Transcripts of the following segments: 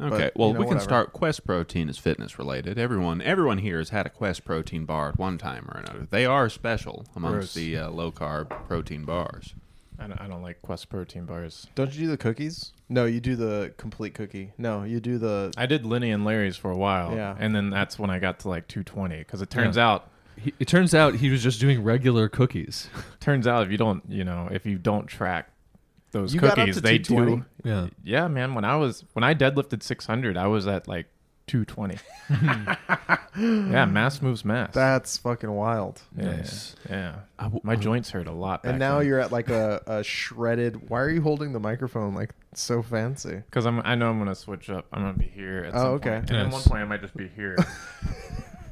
Okay, But, well, you know, we can start. Quest Protein is fitness related. Everyone, everyone here has had a Quest Protein bar at one time or another. They are special amongst Gross. the uh, low carb protein bars. I don't, I don't like Quest protein bars. Don't you do the cookies? No, you do the complete cookie. No, you do the. I did Lenny and Larry's for a while. Yeah. And then that's when I got to like 220 because it turns out He, it turns out he was just doing regular cookies. turns out if you don't you know if you don't track those You got up cookies to they 220? do Yeah. yeah man when i was when i deadlifted 600 i was at like 220 yeah mass moves mass That's fucking wild. yeah, Nice. yeah I w- my joints hurt a lot And now you're at like a, a shredded. Why are you holding the microphone like so fancy? because i'm i know i'm gonna switch up i'm gonna be here at Oh, some okay. point. and at one point i might just be here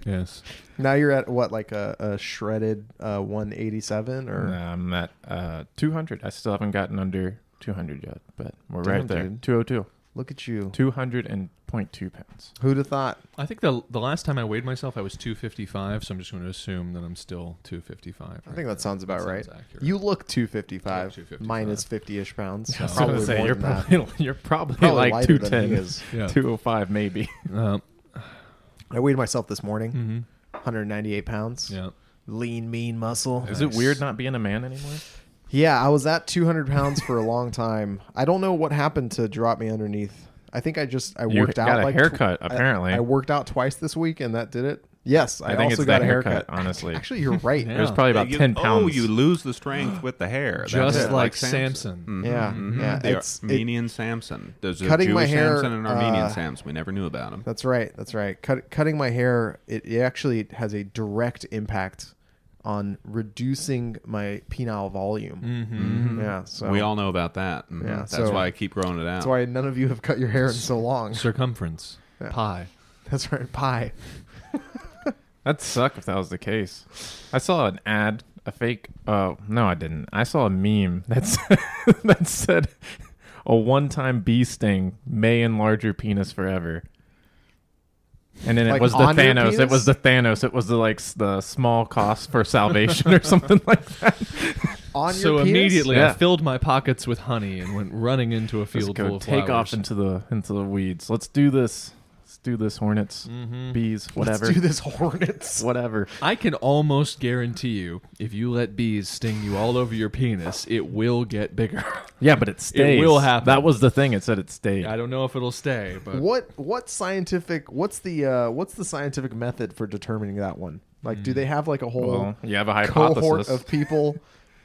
Yes. Now you're at what, like a, a shredded uh, 187 or Nah, i'm at uh 200 i still haven't gotten under 200 yet but we're Damn, right there dude. 202 look at you. 200 and 0.2 pounds Who'd have thought? I think the the last time I weighed myself, I was 255. So I'm just going to assume that I'm still 255. I think that sounds about right. accurate. You look 255, 255. minus 50-ish pounds. I was gonna say you're than that. probably you're probably, Probably like 210 is. Yeah. 205 maybe Uh, I weighed myself this morning, hmm 198 pounds. Yeah. Lean, mean muscle. Is it weird not being a man anymore? Yeah, I was at 200 pounds for a long time. I don't know what happened to drop me underneath. I think I just I You worked got out a like haircut, I- apparently. I, worked out twice this week and that did it. Yes, I, I think also it's got that a haircut. haircut, honestly. Actually, you're right. Yeah. It was probably about You- 10 pounds. Oh, you lose the strength with the hair. Just it, like Samson. Mhm, Yeah, mhm. yeah, The it's- it- Armenian Samson. There's a Cutting Jewish my hair, Samson and Armenian uh, Samson. We never knew about him. That's right. That's right. Cut, cutting my hair it, it actually has a direct impact on reducing my penile volume. Mm-hmm. Yeah, so we all know about that. Mhm. Yeah, That's so- why I keep growing it out. that's why none of you have cut your hair in so long. Circumference. Yeah. Pi. That's right. Pie. That'd suck if that was the case. I saw an ad, a fake. Uh, no, I didn't. I saw a meme that said, that said a one-time bee sting may enlarge your penis forever. And then Like it was the on your Thanos. It penis? was the Thanos. It was the like s- the small cost for salvation or something like that. On So your penis? immediately I filled my pockets with honey and went running into a Let's field go full of take flowers. off into the into the weeds. Let's do this. Let's do this, hornets, Mhm. bees, whatever, Let's do this hornets. whatever. I can almost guarantee you, if you let bees sting you all over your penis, it will get bigger. Yeah, but it stays. It will happen. That was the thing. It said it stayed. I don't know if it'll stay, but What what scientific what's the uh what's the scientific method for determining that one? Like do they have like a whole Well, you have a cohort hypothesis. of people?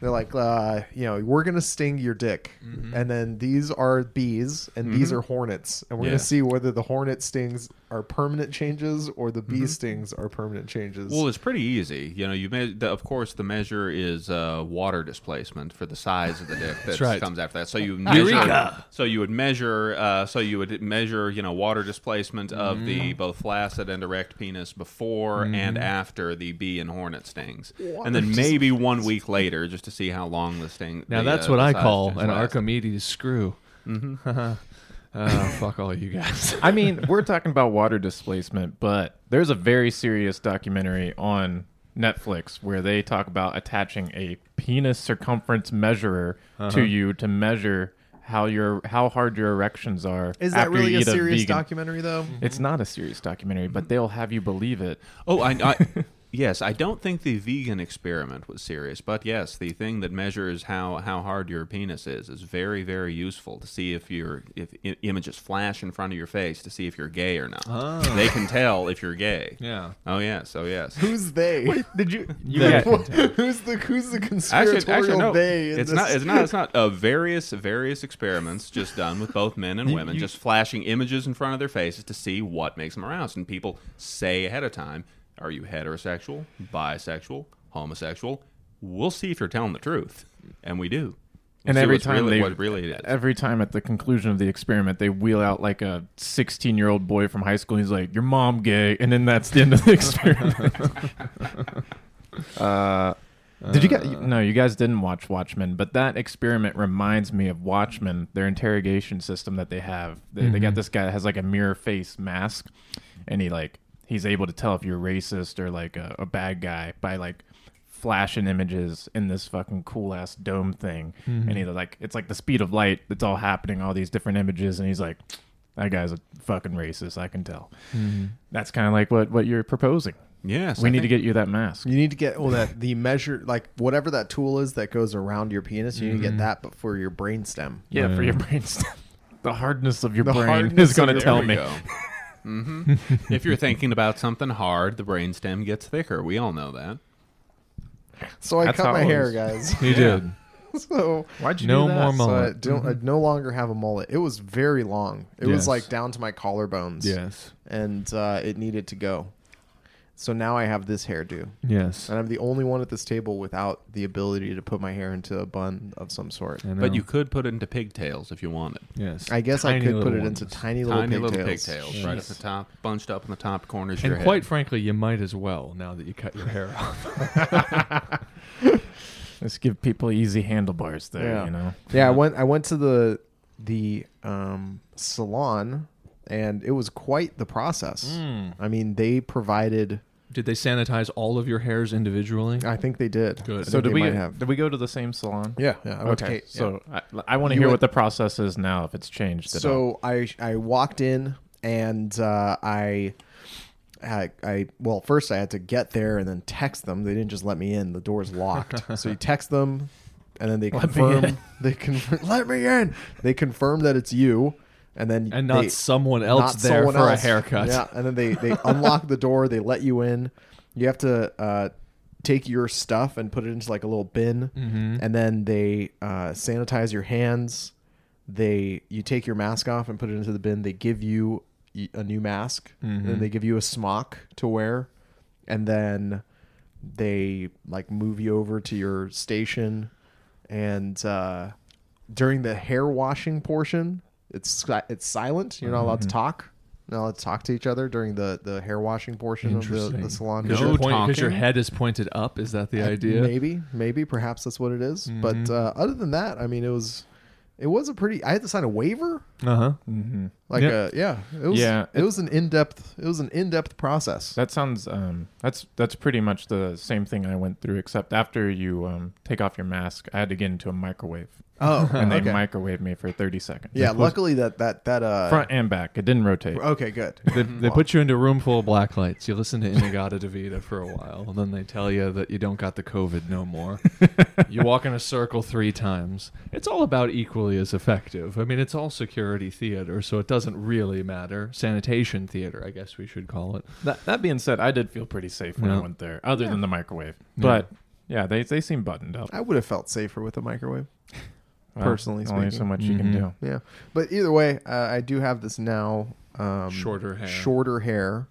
They're like, uh, you know, we're gonna sting your dick, and then these are bees, and these are hornets, and we're Yeah. gonna see whether the hornet stings are permanent changes or the bee stings are permanent changes. Well, it's pretty easy. You know, you me- the, of course the measure is uh, water displacement for the size of the dick that right. comes after that. So you measure, Eureka! so you would measure, uh, so you would measure, you know, water displacement of Mm-hmm. the both flaccid and erect penis before and after the bee and hornet stings, and then maybe one week later just to see how long the sting. now the, that's uh, what I call an. Archimedes screw. Mm-hmm. uh, fuck all you guys. I mean, we're talking about water displacement, but there's a very serious documentary on Netflix where they talk about attaching a penis circumference measurer Uh-huh. to you to measure how your how hard your erections are. is that after really you a serious vegan. documentary though? It's not a serious documentary, but they'll have you believe it. Oh, I, I yes, I don't think the vegan experiment was serious, but yes, the thing that measures how, how hard your penis is is very very useful to see if your if i- images flash in front of your face to see if you're gay or not. Oh. They can tell if you're gay. yeah. Oh yes, oh yes. Who's they? Did you? Yeah. who's the who's the Actually, conspiratorial actually, no. they? in It's this? not. It's not. It's not. Uh, various various experiments just done with both men and women, just flashing images in front of their faces to see what makes them aroused. And people say ahead of time, "Are you heterosexual, bisexual, homosexual?" We'll see if you're telling the truth, and we do. We'll And every time really, they, what really it is. every time at the conclusion of the experiment, they wheel out like a 16 year old boy from high school. He's like, "Your mom gay," and then that's the end of the experiment. uh, did you guys? No, you guys didn't watch Watchmen, but that experiment reminds me of Watchmen. Their interrogation system that they have. They, they got this guy that has like a mirror face mask, and he like he's able to tell if you're racist or like a, a bad guy by like flashing images in this fucking cool ass dome thing. And he's like, it's like the speed of light. It's all happening, all these different images, and he's like, that guy's a fucking racist. I can tell. Mm-hmm. That's kind of like what what you're proposing. Yes, we I need to get you that mask. You need to get well that the measure like whatever that tool is that goes around your penis. You need to get that, but for your brainstem. Yeah, for Yeah. your brainstem. the hardness of your The brain is going to tell There we me. go. hmm if you're thinking about something hard, the brainstem gets thicker. We all know that. So I That's cut how my it hair, was. guys. You did. so Why'd you No do that? more so mullet. I don't I no longer have a mullet. It was very long. It was Yes. like down to my collarbones. Yes. and uh, it needed to go. So now I have this hairdo, Yes. and I'm the only one at this table without the ability to put my hair into a bun of some sort. But you could put it into pigtails if you wanted. Yes. I guess I Tiny could put little it into ones. tiny little Tiny pigtails. little pigtails right at the top, bunched up in the top corners of And your quite frankly, you might as well now that you cut your hair off. Let's give people easy handlebars there. Yeah. You know. Yeah, I went. I went to the the um, salon, and it was quite the process. Mm. I mean, they provided. Did they sanitize all of your hairs individually? I think they did. Good. So did we have. did we go to the same salon? Yeah, yeah. I went to okay. Kate, yeah. So I, I want to hear went- what the process is now if it's changed. At all. So I I walked in and uh, I, I I well first I had to get there and then text them. They didn't just let me in. The door's locked. so you text them, and then they Let confirm. They confirm. Let me in. They confirm that it's you, and then and not they- someone else not there someone for a haircut. Yeah, and then they they unlock the door. They let you in. You have to uh, take your stuff and put it into like a little bin, Mm-hmm. and then they uh, sanitize your hands. They you take your mask off and put it into the bin. They give you a new mask, and Mhm. then they give you a smock to wear, and then they like move you over to your station, and uh, during the hair washing portion, it's it's silent. You're not allowed to talk. You're not allowed to talk to each other during the, the hair washing portion of the, Interesting. the salon. Because No your, point- 'cause your talking? head is pointed up. Is that the Uh, idea? Maybe, maybe, perhaps that's what it is. But Mhm. uh, other than that, I mean, it was, it was a pretty. I had to sign a waiver. Uh huh. hmm Like, Yeah. yeah, yeah, it was. Yeah, it was an in depth. It was an in depth process. That sounds um that's that's pretty much the same thing I went through except after you um take off your mask I had to get into a microwave Oh, and they okay. microwaved me for 30 seconds. yeah, was luckily that that that uh. front and back. It didn't rotate. Okay, good. They, they put you into a room full of black lights. You listen to In-A-Gadda-Da-Vida for a while, and then they tell you that you don't got the COVID no more. you walk in a circle three times. It's all about equally as effective. I mean, it's all security theater, so it doesn't really matter. Sanitation theater, I guess we should call it. That that being said, I did feel pretty safe when Yeah. I went there other Yeah. than the microwave. Yeah. But yeah, they they seem buttoned up. I would have felt safer with a microwave. Well, personally only speaking. so much you can Mhm. do. Yeah, but either way, uh, I do have this now. Um, Shorter hair. Shorter hair,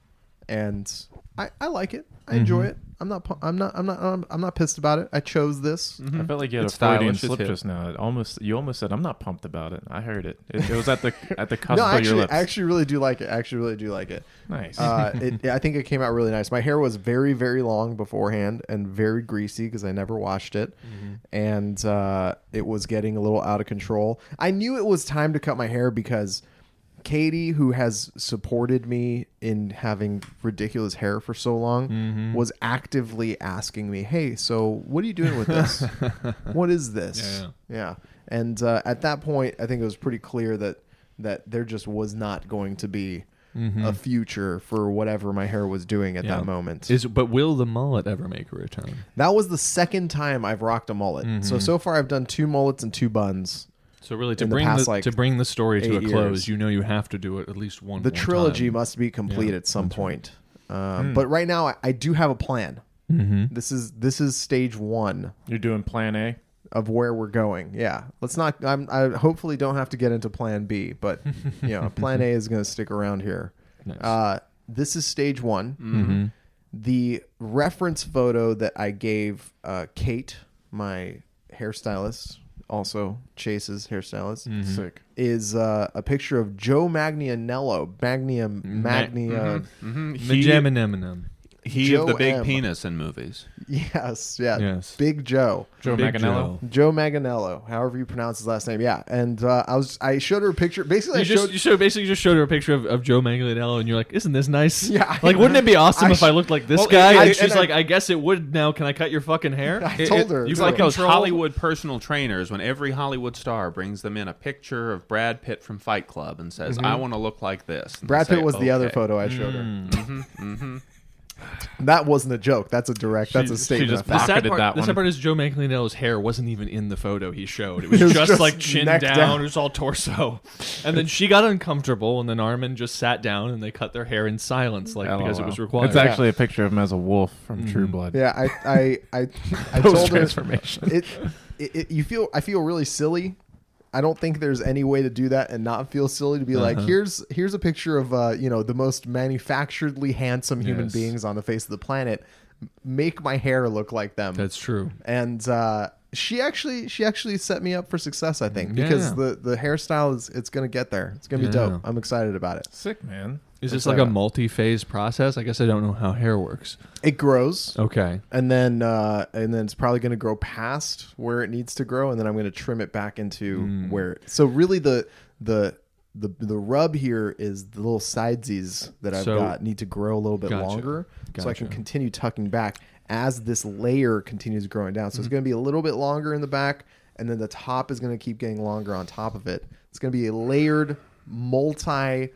and I, I like it. I enjoy Mhm. it. I'm not. I'm not. I'm not. I'm, I'm not pissed about it. I chose this. I felt like you had It's a Freudian stylish, it's slip hip. just now. It almost you almost said I'm not pumped about it. I heard it. It, it was at the at the cusp No, of your actually, lips. I actually really do like it. I actually really do like it. nice. Uh, it I think it came out really nice. My hair was very, very long beforehand and very greasy because I never washed it, and uh, it was getting a little out of control. I knew it was time to cut my hair because Katie, who has supported me in having ridiculous hair for so long, Mhm. was actively asking me, "Hey, so what are you doing with this? what is this?" Yeah, Yeah. And uh, at that point, I think it was pretty clear that that there just was not going to be Mhm. a future for whatever my hair was doing at Yeah. that moment. Is but will the mullet ever make a return? that was the second time I've rocked a mullet. So Mhm. so far I've done two mullets and two buns. So really, to In the bring past, the, like, to bring the story to a eight close, you know you have to do it at least one. The more trilogy time. must be complete Yeah, at some that's right. point. Um, But right now I, I do have a plan. Mhm. This is this is stage one You're doing Plan A. of where we're going. Yeah, let's not. I'm, I hopefully don't have to get into Plan B, but you know, Plan A is going to stick around here. Nice. Uh, this is stage one. Mhm. The reference photo that I gave uh, Kate, my hairstylist, also Chase's hairstylist, Mhm. Sick. is uh, a picture of Joe Magnianello. Magnia, Magnia. Mm-hmm. Mageminiminem. He Joe of the big M. penis in movies. Yes, yeah, Yes. Big Joe. Joe Big Manganiello. Joe. Joe Manganello, however you pronounce his last name, yeah. And uh, I was, I showed her a picture. Basically, You I just showed you showed, basically just showed her a picture of, of Joe Manganiello, and you're like, "Isn't this nice?" Yeah, I- Like, wouldn't it be awesome I if I sh- looked like this Well, guy? I- and she's and I- like, "I guess it would now. Can I cut your fucking hair?" I told her. You too. like those control- Hollywood personal trainers when every Hollywood star brings them in a picture of Brad Pitt from Fight Club and says, mm-hmm. "I want to look like this." And they Brad say, Pitt was the other "Okay." photo I showed her. Mm-hmm. Mm-hmm. Mm-hmm, That wasn't a joke. That's a direct. That's She- a she statement. just of The fact. sad, Pocketed part, that the sad part is Joe Manganiello's hair wasn't even in the photo he showed. It was, It was just, just like chin neck down. down. It was all torso. And then she got uncomfortable, and then Armin just sat down and they cut their hair in silence, like because it LOL. was required. It's actually a picture of him as a wolf from True Mm. Blood. Yeah, I, I, I, I Post told her transformation. it, it, it. You feel, I feel really silly. I don't think there's any way to do that and not feel silly to be like, Uh-huh. here's, here's a picture of, uh, you know, the most manufacturedly handsome human Yes. beings on the face of the planet. Make my hair look like them. That's true. and uh, she actually she actually set me up for success. I think Yeah. because the the hairstyle is it's gonna get there. It's gonna be dope. I'm excited about it. Sick man. Is this like a multi-phase process? I guess I don't know how hair works. It grows, Okay. and then uh, and then it's probably gonna grow past where it needs to grow, and then I'm gonna trim it back into Mm. where. So really the the the the rub here is the little sidesies that I've So- got need to grow a little bit Gotcha. longer, so I can Gotcha. continue tucking back as this layer continues growing down. So Mm-hmm. it's going to be a little bit longer in the back, and then the top is going to keep getting longer on top of it. It's going to be a layered, multi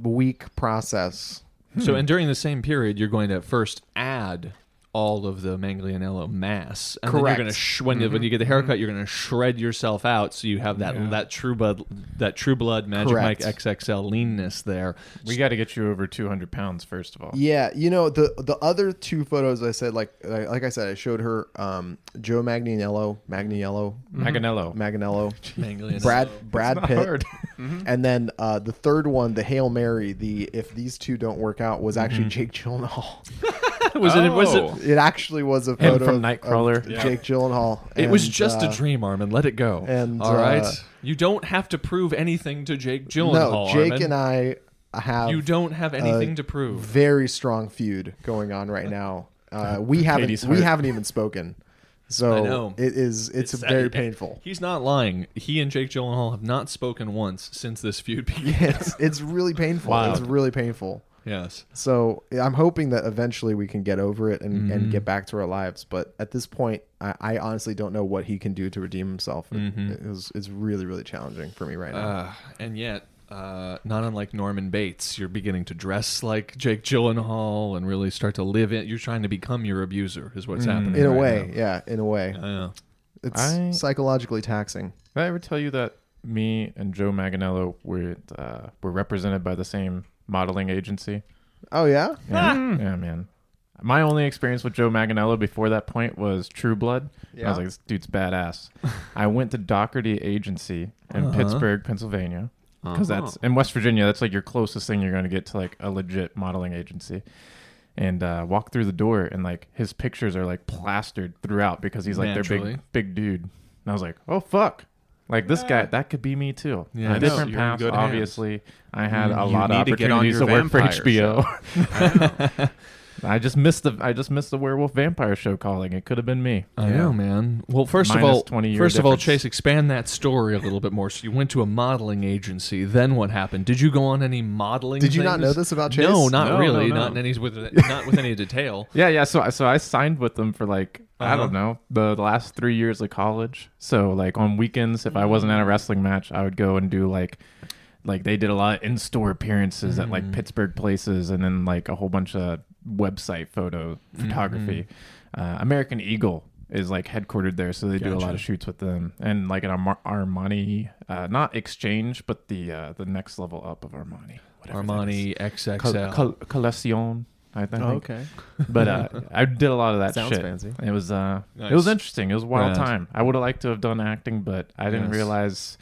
week process. So, and during the same period, you're going to first add all of the Manganiello mass, and then Correct. you're going to sh- when you when mm-hmm. you get the haircut, mm-hmm. you're going to shred yourself out, so you have that Yeah. that true blood that true blood Magic Correct. Mike XXL leanness there. We got to get you over 200 pounds first of all. Yeah, you know the the other two photos I said like like I said I showed her um, Joe Magniello, Magniello, mm-hmm. Maganello. Maganello, Manganiello. Brad Brad not Pitt, hard. and then uh, the third one, the Hail Mary, the if these two don't work out, was actually Jake Gyllenhaal. was it? Was Oh. it? It actually was a photo from of- Nightcrawler. of Jake Gyllenhaal. It was And, just uh, a dream, Armin. Let it go. and, all right, uh, you don't have to prove anything to Jake Gyllenhaal. No, Jake Armin. and I have You don't have anything a to prove. very strong feud going on right now. Uh, we haven't Katie's we heart. haven't even spoken, so I know. it is it's, It's very painful. He's not lying. He and Jake Gyllenhaal have not spoken once since this feud began. It's it's really painful. Wow. It's really painful. Yes. So I'm hoping that eventually we can get over it and, and Mm-hmm. get back to our lives. But at this point, I, I honestly don't know what he can do to redeem himself. Mm-hmm. it was, it's really really challenging for me right now. Uh, and yet, uh, not unlike Norman Bates, you're beginning to dress like Jake Gyllenhaal and really start to live it. You're trying to become your abuser, is what's happening. in a right way, now. yeah, in a way, Yeah. it's I- psychologically taxing. Did I ever tell you that me and Joe Maganello were uh, were represented by the same modeling agency? Oh yeah, Yeah, yeah, man. My only experience with Joe Maganello before that point was True Blood. And I was like, this dude's badass. I went to Docherty Agency in Uh-huh. Pittsburgh, Pennsylvania, because Uh-huh. that's in West Virginia. That's like your closest thing you're going to get to like a legit modeling agency. And uh, walk through the door, and like his pictures are like plastered throughout because he's like their Naturally. big, big dude. And I was like, oh fuck. Like this guy, that could be me too. Yeah, a different you're path, good hands. obviously. I had mm-hmm. a You lot of need to opportunities to work for vampire HBO. I just missed the I just missed the werewolf vampire show calling. It could have been me. I Yeah. know, man. Well, first of all, 20 year first of all. Chase, expand that story a little bit more. So you went to a modeling agency. Then what happened? Did you go on any modeling? Did you not know this about Chase? No, not No, really. no, no. Not in any with not with any detail. Yeah, yeah. So so I signed with them for like I Uh-huh. don't know the, the last three years of college. So like on weekends, if I wasn't at a wrestling match, I would go and do like like they did a lot of in store appearances at like Pittsburgh places, and then like a whole bunch of website photo photography. Uh, American Eagle is like headquartered there, so they do a lot of shoots with them, and like an Arma- Armani, uh, not exchange, but the uh, the next level up of Armani. whatever that is. Armani XXL. Col- Col- Collection. I think. okay. But uh, I did a lot of that Sounds shit. fancy. It was uh, Nice. it was interesting. It was a wild Yeah. time. I would have liked to have done acting, but I didn't Yes. realize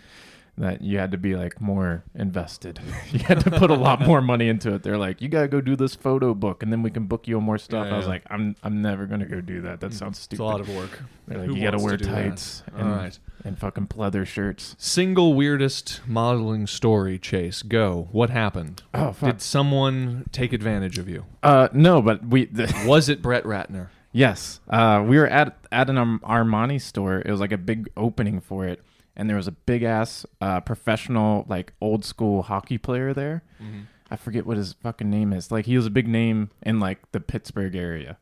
that you had to be like more invested. you had to put a lot more money into it. They're like, you gotta go do this photo book, and then we can book you on more stuff. Yeah, I was like, I'm I'm never gonna go do that. That sounds stupid. It's a lot of work. They're like, Who you gotta wear to that? tights and, right. and fucking pleather shirts. Single weirdest modeling story, Chase. Go. What happened? Oh fuck. Did someone take advantage of you? Uh, no, but we. Was it Brett Ratner? Yes, uh, we were at at an Armani store. It was like a big opening for it, and there was a big ass uh, professional, like old school hockey player there. I forget what his fucking name is. Like he was a big name in like the Pittsburgh area.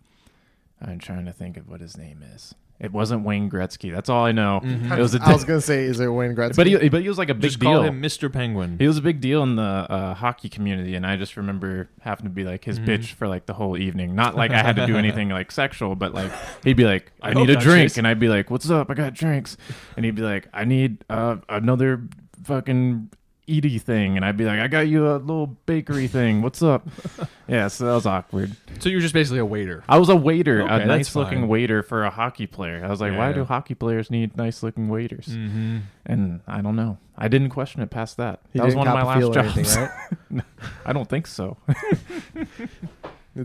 I'm trying to think of what his name is. It wasn't Wayne Gretzky. That's all I know. It was a I was gonna say, is it Wayne Gretzky? but he but he was like a big Just deal. call him Mr. Penguin. He was a big deal in the uh, hockey community, and I just remember having to be like his Mm-hmm. bitch for like the whole evening. Not like I had to do anything like sexual, but like he'd be like, "I, I need a drink," Chase. and I'd be like, "What's up? I got drinks," and he'd be like, "I need uh, another fucking." Edie thing, and I'd be like, "I got you a little bakery thing. What's up?" yeah, so that was awkward. So you're just basically a waiter. I was a waiter, Okay, a that's nice looking fine. waiter for a hockey player. I was like, Yeah, "Why yeah. do hockey players need nice looking waiters?" Mm-hmm. And I don't know. I didn't question it past that. He that was didn't one of my cop a last feel or jobs. anything, I don't think so.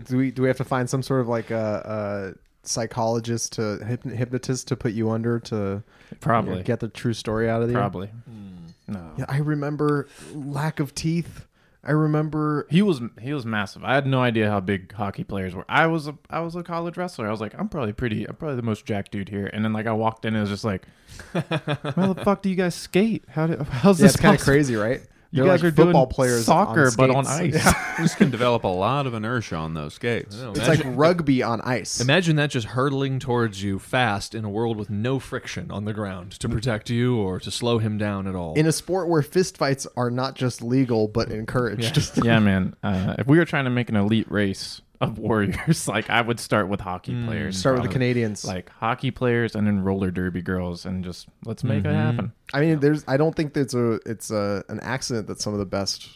Do we do we have to find some sort of like a, a psychologist to hypn- hypnotist to put you under to you know, Probably. get the true story out of you? Probably. No. Yeah, I remember lack of teeth. I remember He was he was massive. I had no idea how big hockey players were. I was a I was a college wrestler. I was like, I'm probably pretty. I'm probably the most jacked dude here. And then like I walked in and it was just like, how the fuck do you guys skate? How do how's yeah, this it's kind of crazy, right? You They're guys like are football doing players soccer, but on ice. Yeah. This can develop a lot of inertia on those skates. I It's imagine, like rugby on ice. imagine that just hurtling towards you fast in a world with no friction on the ground to protect you or to slow him down at all. in a sport where fistfights are not just legal but encouraged. yeah, man. Uh, if we were trying to make an elite race of warriors, like I would start with hockey Mm. players. Start with the. Canadians. like hockey players and then roller derby girls, and just let's make it Mhm. happen. I mean, there's. I don't think it's a. It's a an accident that some of the best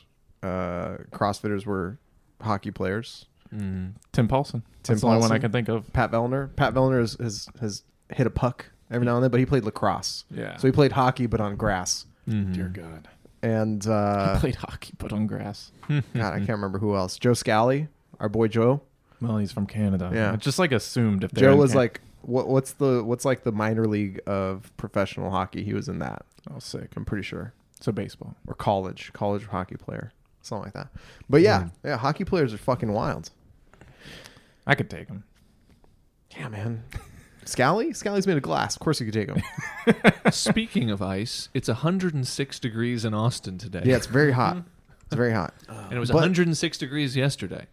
uh, CrossFitters were hockey players. Mm. Tim Paulson. Tim That's the only one I can think of. Pat Vellner. Pat Vellner has, has has hit a puck every now and then, but he played lacrosse. Yeah. So he played hockey, but on grass. Mhm. Dear God. And uh, He played hockey, but on grass. God, I can't remember who else. Joe Scali, our boy Joe. Well, he's from Canada. Yeah. I just like assumed if Joe was Can- like, what? What's the what's like the minor league of professional hockey? He was in that. oh sick. I'm pretty sure, So baseball. or college, college hockey player, something like that. But yeah, Mm. yeah, hockey players are fucking wild. I could take him. Yeah, man. Scali? Scali's made of glass. Of course you could take him. Speaking of ice, it's 106 degrees in Austin today. Yeah, it's very hot. It's very hot. and it was But- 106 degrees yesterday.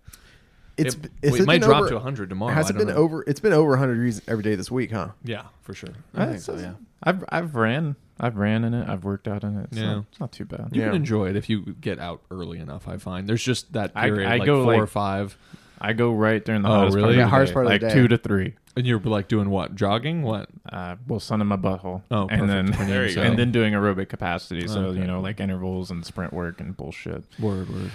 It's it, it's well, it might been drop over, to 100 tomorrow. Has I it don't been know. over? It's been over 100 degrees every day this week, huh? Yeah, for sure. I think so. Yeah. I've I've ran. I've ran in it. I've worked out in it. It's, Yeah. not, it's not too bad. You Yeah. can enjoy it if you get out early enough. I find there's just that period, I like go, four like- or five, I go right during the Oh, hottest really? part of the hardest day, part of the like day. two to three. and you're like doing what? Jogging? What? Uh, well, sun in my butthole. Oh, and then perfect. Go. and then doing aerobic capacity. So Okay. you know, like intervals and sprint work and bullshit. Word, word.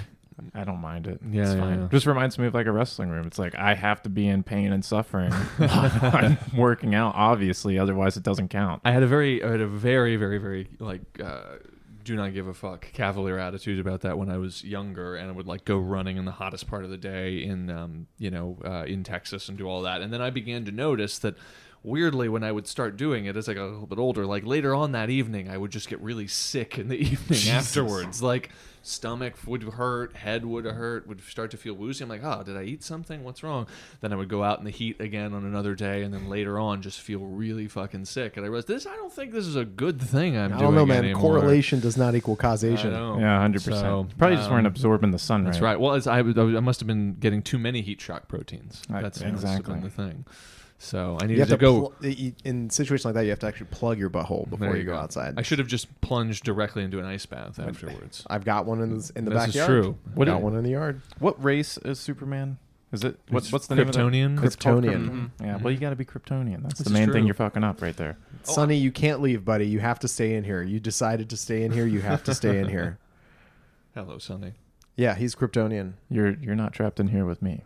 I don't mind it. Yeah, it's yeah, fine. yeah. Just reminds me of like a wrestling room. It's like I have to be in pain and suffering I'm working out. Obviously, otherwise it doesn't count. I had a very, I had a very, very, very like uh, do not give a fuck cavalier attitude about that when I was younger, and I would like go running in the hottest part of the day in, um, you know, uh, in Texas and do all that, and then I began to notice that. Weirdly, when I would start doing it as I got a little bit older, like later on that evening, I would just get really sick in the evening afterwards. Like stomach would hurt, head would hurt, would start to feel woozy. I'm like, oh, did I eat something? What's wrong? Then I would go out in the heat again on another day, and then later on just feel really fucking sick. And I realized this. I don't think this is a good thing. I'm I doing don't know, man. anymore. Correlation does not equal causation. Yeah, hundred So, percent. Probably just weren't um, absorbing the sun. That's right. Well, it's, I, I must have been getting too many heat shock proteins. Right, That's must been exactly. the thing. So I You needed have to, to, go. pl- in situations like that. You have to actually plug your butthole before There you go outside. I should have just plunged directly into an ice bath afterwards. I've got one in the, in the This is backyard. true. What What got is- one in the yard? What race is Superman? Is it what, what's the name of Kryptonian? it? It's called Kryptonian. Mm-hmm. Mm-hmm. Yeah, well, you got to be Kryptonian. That's This the main thing you're fucking up right there. Oh, Sonny, you can't leave, buddy. You have to stay in here. You decided to stay in here. You have to stay in here. Hello, Sonny. Yeah, he's Kryptonian. You're you're not trapped in here with me.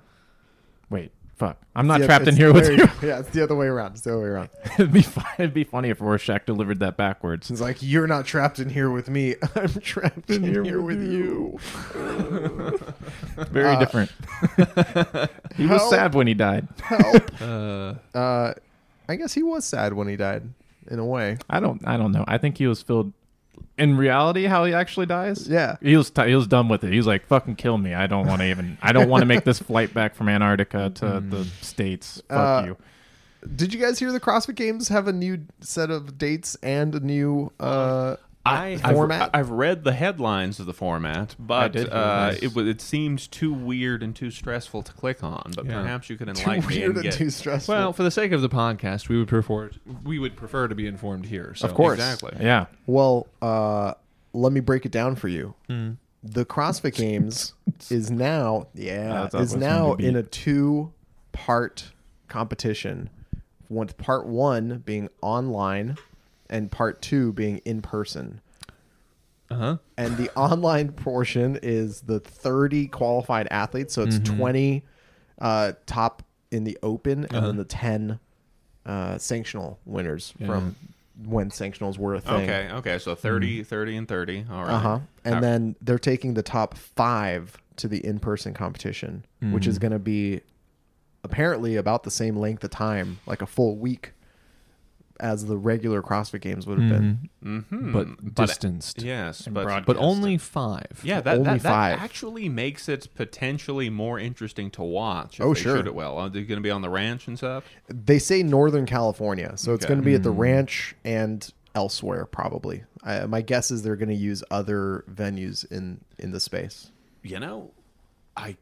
Wait, Fuck, I'm not Yeah, trapped in here with way- you. Yeah, it's the other way around. It's the other way around. it'd be fun. It'd be funny if Rorschach delivered that backwards. It's like you're not trapped in here with me. I'm trapped in here, with you. Very Uh, different. he was sad when he died. Help. Uh, uh, I guess he was sad when he died, in a way. I don't. I don't know. I think he was filled. In reality, how he actually dies. Yeah. He was. T- he was done with it. He was like, "Fucking kill me. I don't want to even. I don't want to make this flight back from Antarctica to the states. Fuck Uh, you." Did you guys hear the CrossFit Games have a new set of dates and a new uh, I, format? I've, I've read the headlines of the format, but uh, it, wa- it seemed too weird and too stressful to click on. But Yeah. perhaps you could too enlighten me weird and and get too stressful? well, for the sake of the podcast, we would prefer we would prefer to be informed here. So. Of course. exactly. Yeah. Well, uh, let me break it down for you. Hmm. The CrossFit Games is now, yeah, That's- that's is what's now going to be. in a two-part competition. With part one being online, and part two being in person. Uh huh. And the online portion is the 30 qualified athletes, so it's Mm-hmm. 20 uh, top in the open, and Uh-huh. then the 10 uh, sanctional winners Yeah. from when sanctionals were a thing. Okay, okay. So 30, 30, and 30. All right. Uh huh. And How- then they're taking the top five to the in person competition, which Mm-hmm. is going to be apparently about the same length of time, like a full week, as the regular CrossFit Games would have been. Mhm. But distanced. Yes, but But only five. yeah, that, only that, that five. actually makes it potentially more interesting to watch. If Oh, they sure. shoot it well. Are they going to be on the ranch and stuff? They say Northern California, so it's Okay. going to be at the ranch and elsewhere probably. I, my guess is they're going to use other venues in in the space. You know, I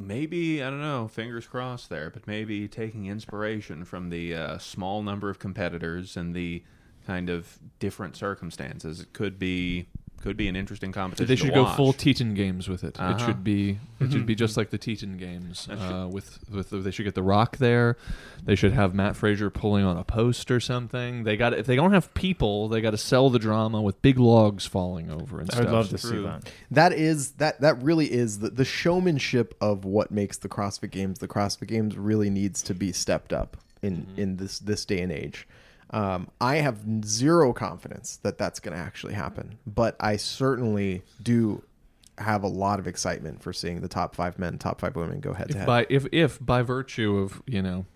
maybe I don't know. Fingers crossed there, but maybe taking inspiration from the uh, small number of competitors and the kind of different circumstances, it could be could be an interesting competition. They to should go watch. full Titan games with it. It Uh-huh. should be it should be just like the Titan games. Uh, with with they should get the Rock there. They should have Matt Fraser pulling on a post or something. They got if they don't have people, they got to sell the drama with big logs falling over and I stuff. would love to see that. That is that that really is the, the showmanship of what makes the CrossFit Games. The CrossFit Games really needs to be stepped up in in this this day and age. Um, I have zero confidence that that's going to actually happen, but I certainly do have a lot of excitement for seeing the top five men, top five women go head to head. by if if by virtue of you know,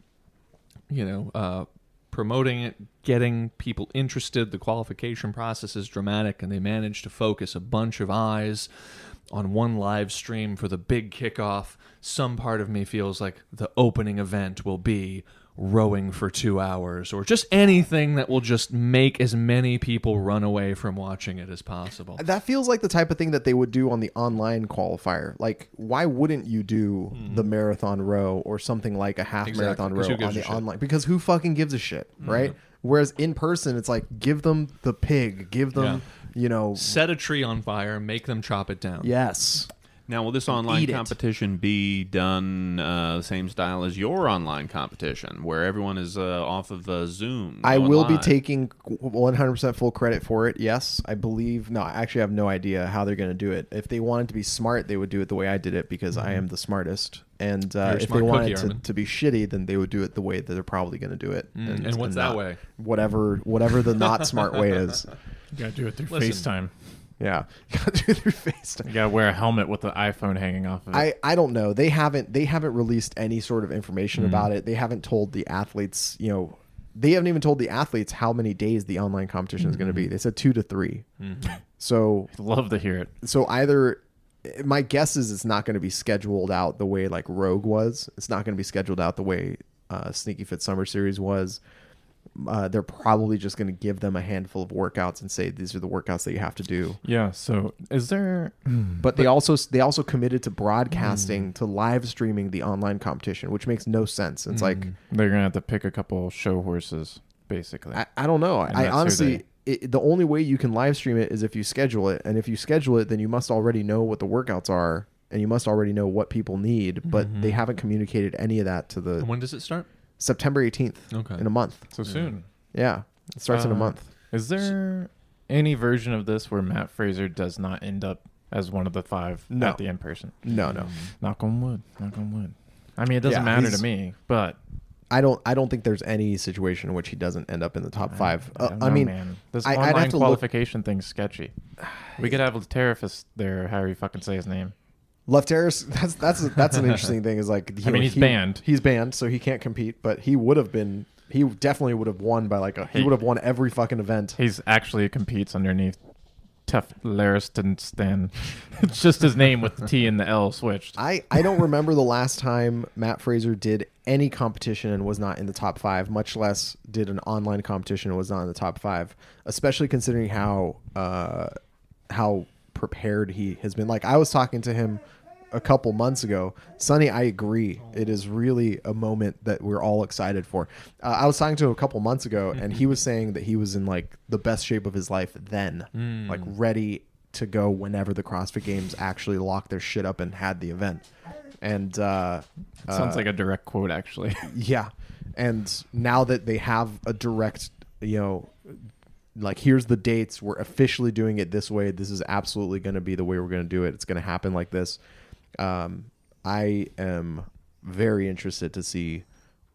you know, uh, promoting it, getting people interested, the qualification process is dramatic, and they manage to focus a bunch of eyes on one live stream for the big kickoff. Some part of me feels like the opening event will be rowing for two hours or just anything that will just make as many people run away from watching it as possible. That feels like the type of thing that they would do on the online qualifier. Like, why wouldn't you do the marathon row or something like a half Hmm. Exactly, marathon row on the online? Because who fucking gives a shit, right? Whereas in person, it's like give them the pig, give them, you know, Set a tree on fire, make them chop it down. yes. Now, will this online Eat it. competition be done uh, the same style as your online competition, where everyone is uh, off of uh, Zoom? I going will be taking 100% full credit for it. Yes, I believe. No, I actually have no idea how they're going to do it. If they wanted to be smart, they would do it the way I did it because I am the smartest. And uh, Mm-hmm. If they wanted cookie, to, to be shitty, then they would do it the way that they're probably going to do it. Mm, and what's that not- way? Whatever, whatever the not smart way is. You gotta do it through Listen. FaceTime. Yeah, you got to do it through FaceTime. You gotta wear a helmet with the iPhone hanging off of it. I, I don't know. They haven't they haven't released any sort of information mm-hmm. about it. They haven't told the athletes, you know, they haven't even told the athletes how many days the online competition is going to be. Mm-hmm. They said 2 to 3. Mm-hmm. So love to hear it. so either my guess is it's not going to be scheduled out the way like Rogue was. It's not going to be scheduled out the way uh, Sneaky Fit Summer Series was. Uh, they're probably just going to give them a handful of workouts and say these are the workouts that you have to do. Yeah. So is there? But they also they also committed to broadcasting to live streaming the online competition, which makes no sense. It's like They're gonna have to pick a couple show horses, basically. I, I don't know. And I honestly it, the only way you can live stream it is if you schedule it, and if you schedule it, then you must already know what the workouts are, and you must already know what people need. But they haven't communicated any of that to the And when does it start? September eighteenth Okay. in a month. so soon. Yeah, it starts in a Uh, month. Is there any version of this where Matt Fraser does not end up as one of the five No. at the in person? No, no. Knock on wood. Knock on wood. I mean, it doesn't Yeah, matter he's- to me, but I don't. I don't think there's any situation in which he doesn't end up in the top five. I, Uh, don't I know, mean, man, this I- I'd online have to look- qualification thing's sketchy. We could have Terrafis there, however you fucking say his name. Lefteris. That's that's that's an interesting thing. Is like I mean, he's he- banned. He's banned, so he can't compete. But he would have been. He definitely would have won by like a. He Hey. would have won every fucking event. He's actually competes underneath Tough Lariston. it's just his name with the T and the L switched. I, I don't remember the last time Matt Fraser did any competition and was not in the top five, much less did an online competition and was not in the top five. Especially considering how uh, how prepared he has been. Like I was talking to him a couple months ago. Sonny, I agree. It is really a moment that we're all excited for. Uh, I was talking to him a couple months ago, and he was saying that he was in like the best shape of his life then, like ready to go whenever the CrossFit Games actually locked their shit up and had the event. And uh, Sounds uh, like a direct quote, actually. yeah. And now that they have a direct, you know, like here's the dates, we're officially doing it this way. This is absolutely going to be the way we're going to do it. It's going to happen like this. Um, I am very interested to see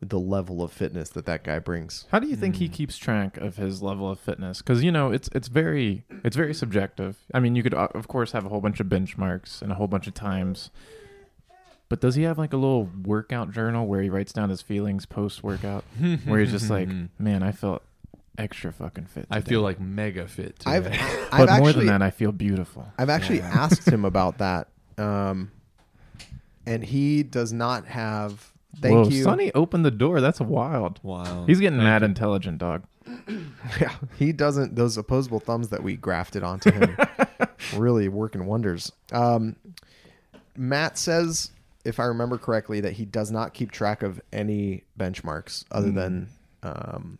the level of fitness that that guy brings. How do you think he Hmm. keeps track of his level of fitness? Because you know it's it's very it's very subjective. I mean, you could uh, of course have a whole bunch of benchmarks and a whole bunch of times, but does he have like a little workout journal where he writes down his feelings post workout, where he's just like, man, I felt extra fucking fit. I feel like mega fit. Today. I've, but I've more actually, than that, I feel beautiful. I've actually asked him about that. Um, and he does not have. Thank Whoa, you. Sonny opened the door. That's wild. wow. He's getting mad intelligent, dog. Yeah, he doesn't. Those opposable thumbs that we grafted onto him really working wonders. Um, Matt says, if I remember correctly, that he does not keep track of any benchmarks other than, um,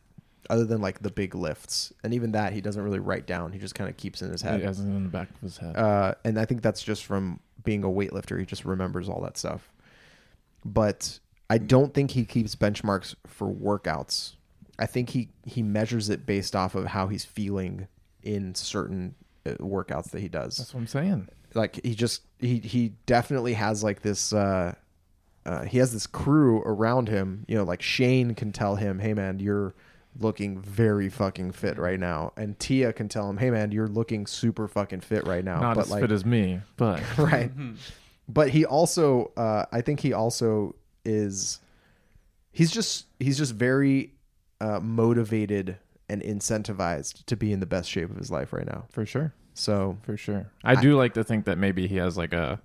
other than like the big lifts, and even that he doesn't really write down. He just kind of keeps in his head. He has it in the back of his head. Uh, and I think that's just from being a weightlifter. He just remembers all that stuff. But I don't think he keeps benchmarks for workouts. I think he he measures it based off of how he's feeling in certain uh, workouts that he does. That's what I'm saying. Like he just he he definitely has like this. Uh, uh, he has this crew around him. You know, like Shane can tell him, "Hey man, you're." Looking very fucking fit right now. And tia can tell him hey man you're looking super fucking fit right now. Not but as like fit as me, but right. But he also uh i think he also is he's just he's just very uh motivated and incentivized to be in the best shape of his life right now. For sure. So For sure. I, do like to think that maybe he has like a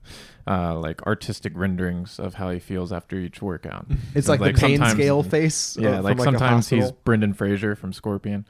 uh, like artistic renderings of how he feels after each workout. it's like, Like the pain scale face yeah, like, from, sometimes he's. Brendan Fraser from Scorpion,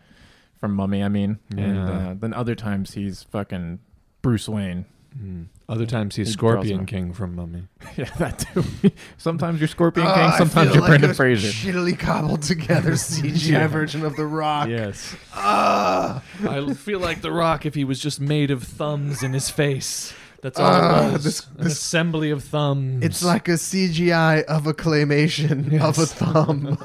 from Mummy. I mean, and uh, then other times he's fucking Bruce Wayne. Mm. Other times he's He Scorpion. King from Mummy. yeah, that too. sometimes you're Scorpion Ah, King, sometimes you're like Brendan a Fraser. shittily cobbled together CGI Yeah. version of The Rock. Yes. Ah, I feel like The Rock if he was just made of thumbs in his face. That's all Ah, it was. this- An this- assembly of thumbs. it's like a CGI of a claymation of a thumb.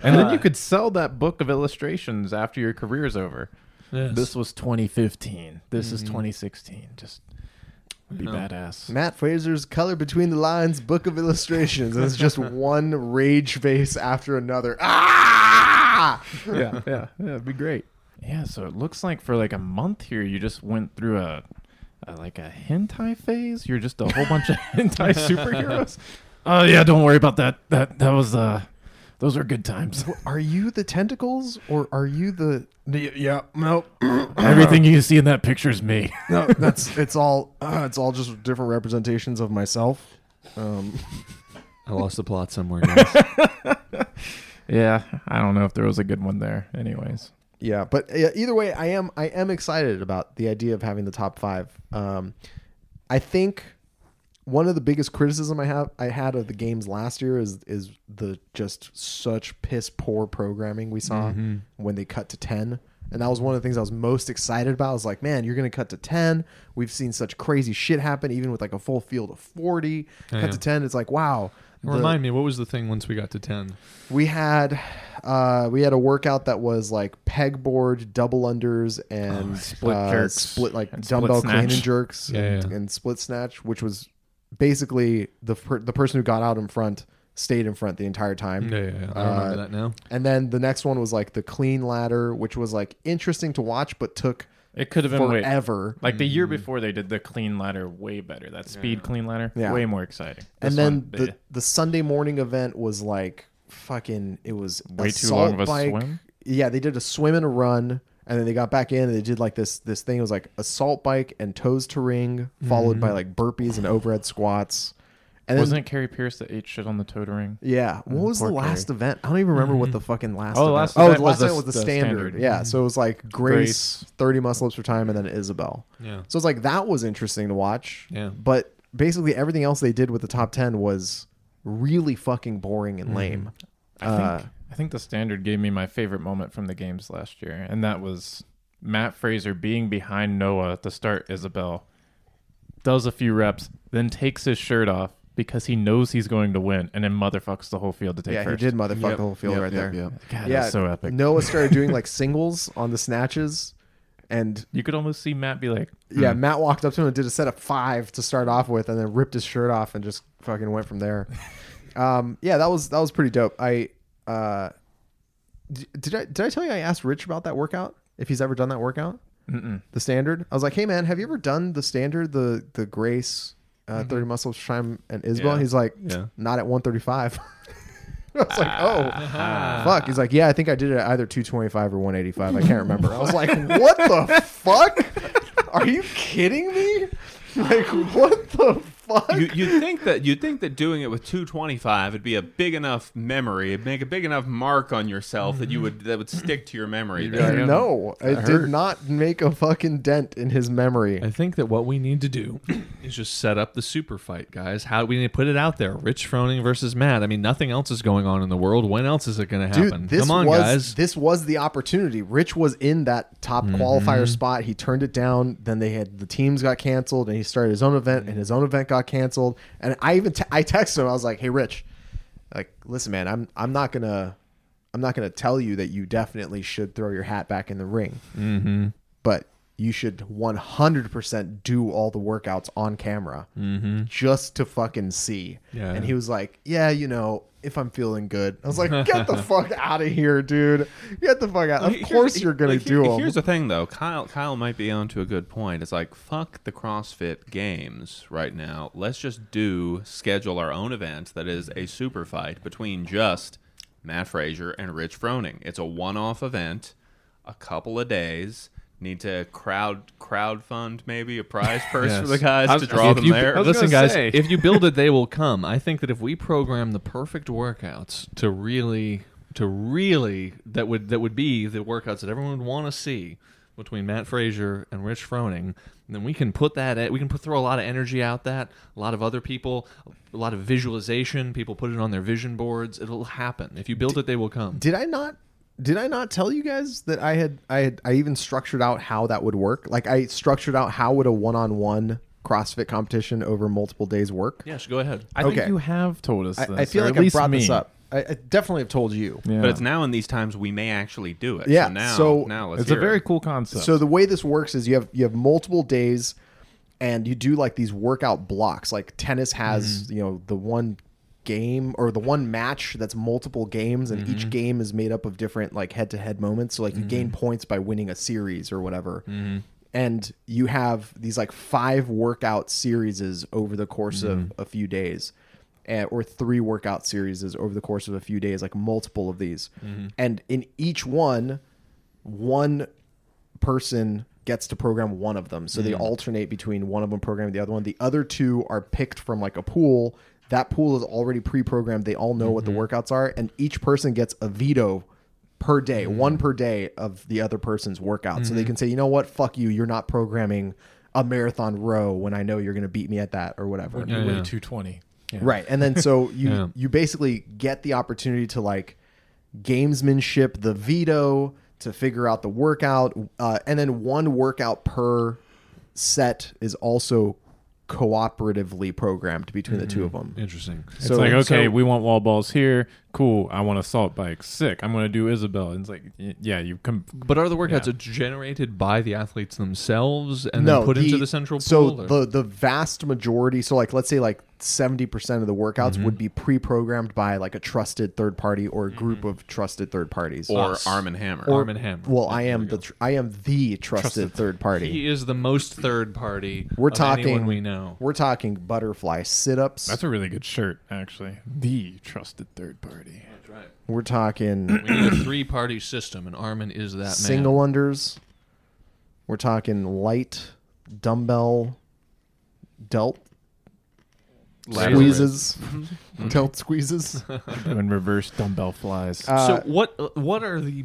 And then you could sell that book of illustrations after your career's over. Yes. This was 2015. This is Mhm. 2016. Just be No. badass. Matt Fraser's Color Between the Lines book of illustrations. And it's just one rage face after another. Ah! yeah, yeah, yeah, it'd be great. Yeah, so it looks like for like a month here, you just went through a, a like a hentai phase. You're just a whole bunch of hentai superheroes. Oh yeah, don't worry about that. That that was uh, those are good times. Are you the tentacles or are you the. Yeah, no. Everything you see in that picture is me. No, that's. It's all. Uh, it's all just different representations of myself. Um, I lost the plot somewhere, guys. yeah, I don't know if there was a good one there. Anyways, yeah, but uh, either way, I am. I am excited about the idea of having the top five. Um, I think one of the biggest criticism I have I had of the games last year is is the just such piss poor programming we saw Mhm. when they cut to ten. And that was one of the things I was most excited about. I was like, man, you're going to cut to 10. We've seen such crazy shit happen, even with like a full field of 40. Yeah, cut to 10. It's like, wow. The- Remind me, what was the thing once we got to 10? we had uh, we had a workout that was like pegboard, double unders, and Oh, split uh, split like and split dumbbell clean and jerks Yeah, and, yeah. and split snatch, which was basically the per- the person who got out in front stayed in front the entire time. Yeah, yeah, yeah. I Uh, remember that now. And then the next one was like the clean ladder, which was like interesting to watch, but took It could have been way forever. like the year before they did the clean ladder way better. That speed clean ladder, Yeah. way more exciting. and This then one, the bleh. the Sunday morning event was like fucking. It was way too assault long of a bike. swim. Yeah, they did a swim and a run, and then they got back in and they did like this this thing. It was like assault bike and toes to ring, followed Mm-hmm. by like burpees and overhead squats. And then, Wasn't it Kari Pearce that ate shit on the toe to ring? yeah, what was the poor last event? I don't even remember what the fucking last. Oh, the event. last oh, event the was last the- event was the, the standard. standard. Yeah, so it was like Grace, Grace. thirty muscle ups per time, and then Isabel. Yeah. So it's like that was interesting to watch. Yeah. But basically everything else they did with the top ten was really fucking boring and lame. I think Uh, I think the standard gave me my favorite moment from the games last year, and that was Matt Fraser being behind Noah to start Isabel, does a few reps, then takes his shirt off because he knows he's going to win, and then motherfucks the whole field to take yeah, first. he did motherfuck Yep, the whole field Yep, right yep, there. yep. God, Yeah, that's so epic. Noah started doing like singles on the snatches, and You could almost see Matt be like, yeah, Matt walked up to him and did a set of five to start off with, and then ripped his shirt off and just fucking went from there. um, yeah, that was that was pretty dope. I uh, did I did I tell you I asked Rich about that workout if he's ever done that workout, Mm-mm. the standard? I was like, hey man, have you ever done the standard, the the Grace uh, thirty muscle time and Isabel? Yeah. He's like, Yeah. not at one thirty five. I was like, oh, fuck. He's like, yeah, I think I did it at either 225 or 185. I can't remember. I was like, what the fuck? Are you kidding me? Like, what the fuck? You, you'd think that you'd think that doing it with 225 would be a big enough memory, it'd make a big enough mark on yourself that you would that would stick to your memory. You'd there. like, no, it hurt. did not make a fucking dent in his memory. I think that what we need to do is just set up the super fight, guys. How we need to put it out there? Rich Froning versus Matt. I mean, nothing else is going on in the world. When else is it going to happen? Dude, this Come on, was guys. this was the opportunity. Rich was in that top Mm-hmm. qualifier spot. He turned it down. Then they had the teams got canceled, and he started his own event, and his own event got canceled. And I even te- I texted him. I was like, "Hey, Rich, like, listen, man, I'm I'm not gonna I'm not gonna tell you that you definitely should throw your hat back in the ring, mm-hmm. but you should 100% do all the workouts on camera mm-hmm. just to fucking see." Yeah. And he was like, "Yeah, you know." If I'm feeling good, I was like, "Get the fuck out of here, dude! Get the fuck out!" Of Here's- course, you're gonna do here- them. Here's the thing, though. Kyle Kyle might be onto a good point. It's like fuck the CrossFit Games right now. Let's just do schedule our own event that is a super fight between just Matt Fraser and Rich Froning. It's a one-off event, a couple of days. Need to crowd crowd fund maybe a prize purse Yes. for the guys was- to draw If them you- there. Listen, guys, say. if you build it, they will come. I think that if we program the perfect workouts to really, to really, that would that would be the workouts that everyone would want to see between Matt Fraser and Rich Froning, then we can put that. At, we can put throw a lot of energy out that. A lot of other people, a lot of visualization. People put it on their vision boards. It'll happen. If you build it, they will come. Did I not? Did I not tell you guys that I had I had I even structured out how that would work? Like I structured out how would a one-on-one CrossFit competition over multiple days work? Yes, go ahead. I Okay. think you have told us I, this. I feel or like at I least brought me. this up. I, I definitely have told you. Yeah. But it's now in these times we may actually do it. Yeah, So now, so now let's it's a hear very it. cool concept. So the way this works is you have you have multiple days, and you do like these workout blocks. Like tennis has mm. you know the one game or the one match that's multiple games, and each mm-hmm. game is made up of different like head to head moments. So like you gain mm-hmm. points by winning a series or whatever. Mm-hmm. And you have these like five workout series over the course of a few days. eh, Or three workout series over the course of a few days, like multiple of these. And in each one, one person gets to program one of them. So they mm. alternate between one of them programming the other one. The other two are picked from like a pool. That pool is already pre-programmed. They all know what the mm-hmm. workouts are, and each person gets a veto per day, mm-hmm. one per day of the other person's workout. So they mm-hmm. can say, you know what, fuck you, you're not programming a marathon row when I know you're going to beat me at that or whatever. when you Yeah, weigh yeah. 220. Yeah. Right. And then so you Yeah. you basically get the opportunity to like gamesmanship the veto to figure out the workout uh, and then one workout per set is also cooperatively programmed between the two mm-hmm. of them. Interesting. It's So- like, okay, so- we want wall balls here. Cool. I want assault bike. Sick. I'm gonna do Isabel. And it's like, y- yeah, you come. But are the workouts Yeah. generated by the athletes themselves and no, then put into the central so pool? or- the the vast majority so like let's say like 70% of the workouts Mm-hmm. would be pre-programmed by like a trusted third party or a group Mm-hmm. of trusted third parties or Us. Arm and Hammer. Or- Arm and Hammer. well Yeah, i am the tr- i am the trusted, third party He is the most third party. we're of talking we know. we're talking butterfly sit-ups That's a really good shirt, actually. The trusted third party. That's right. we're talking We need a three-party system, and Armin is that single man. unders we're talking light dumbbell delt Lateral squeezes delt squeezes Doing reverse dumbbell flies. Uh, so what? What are the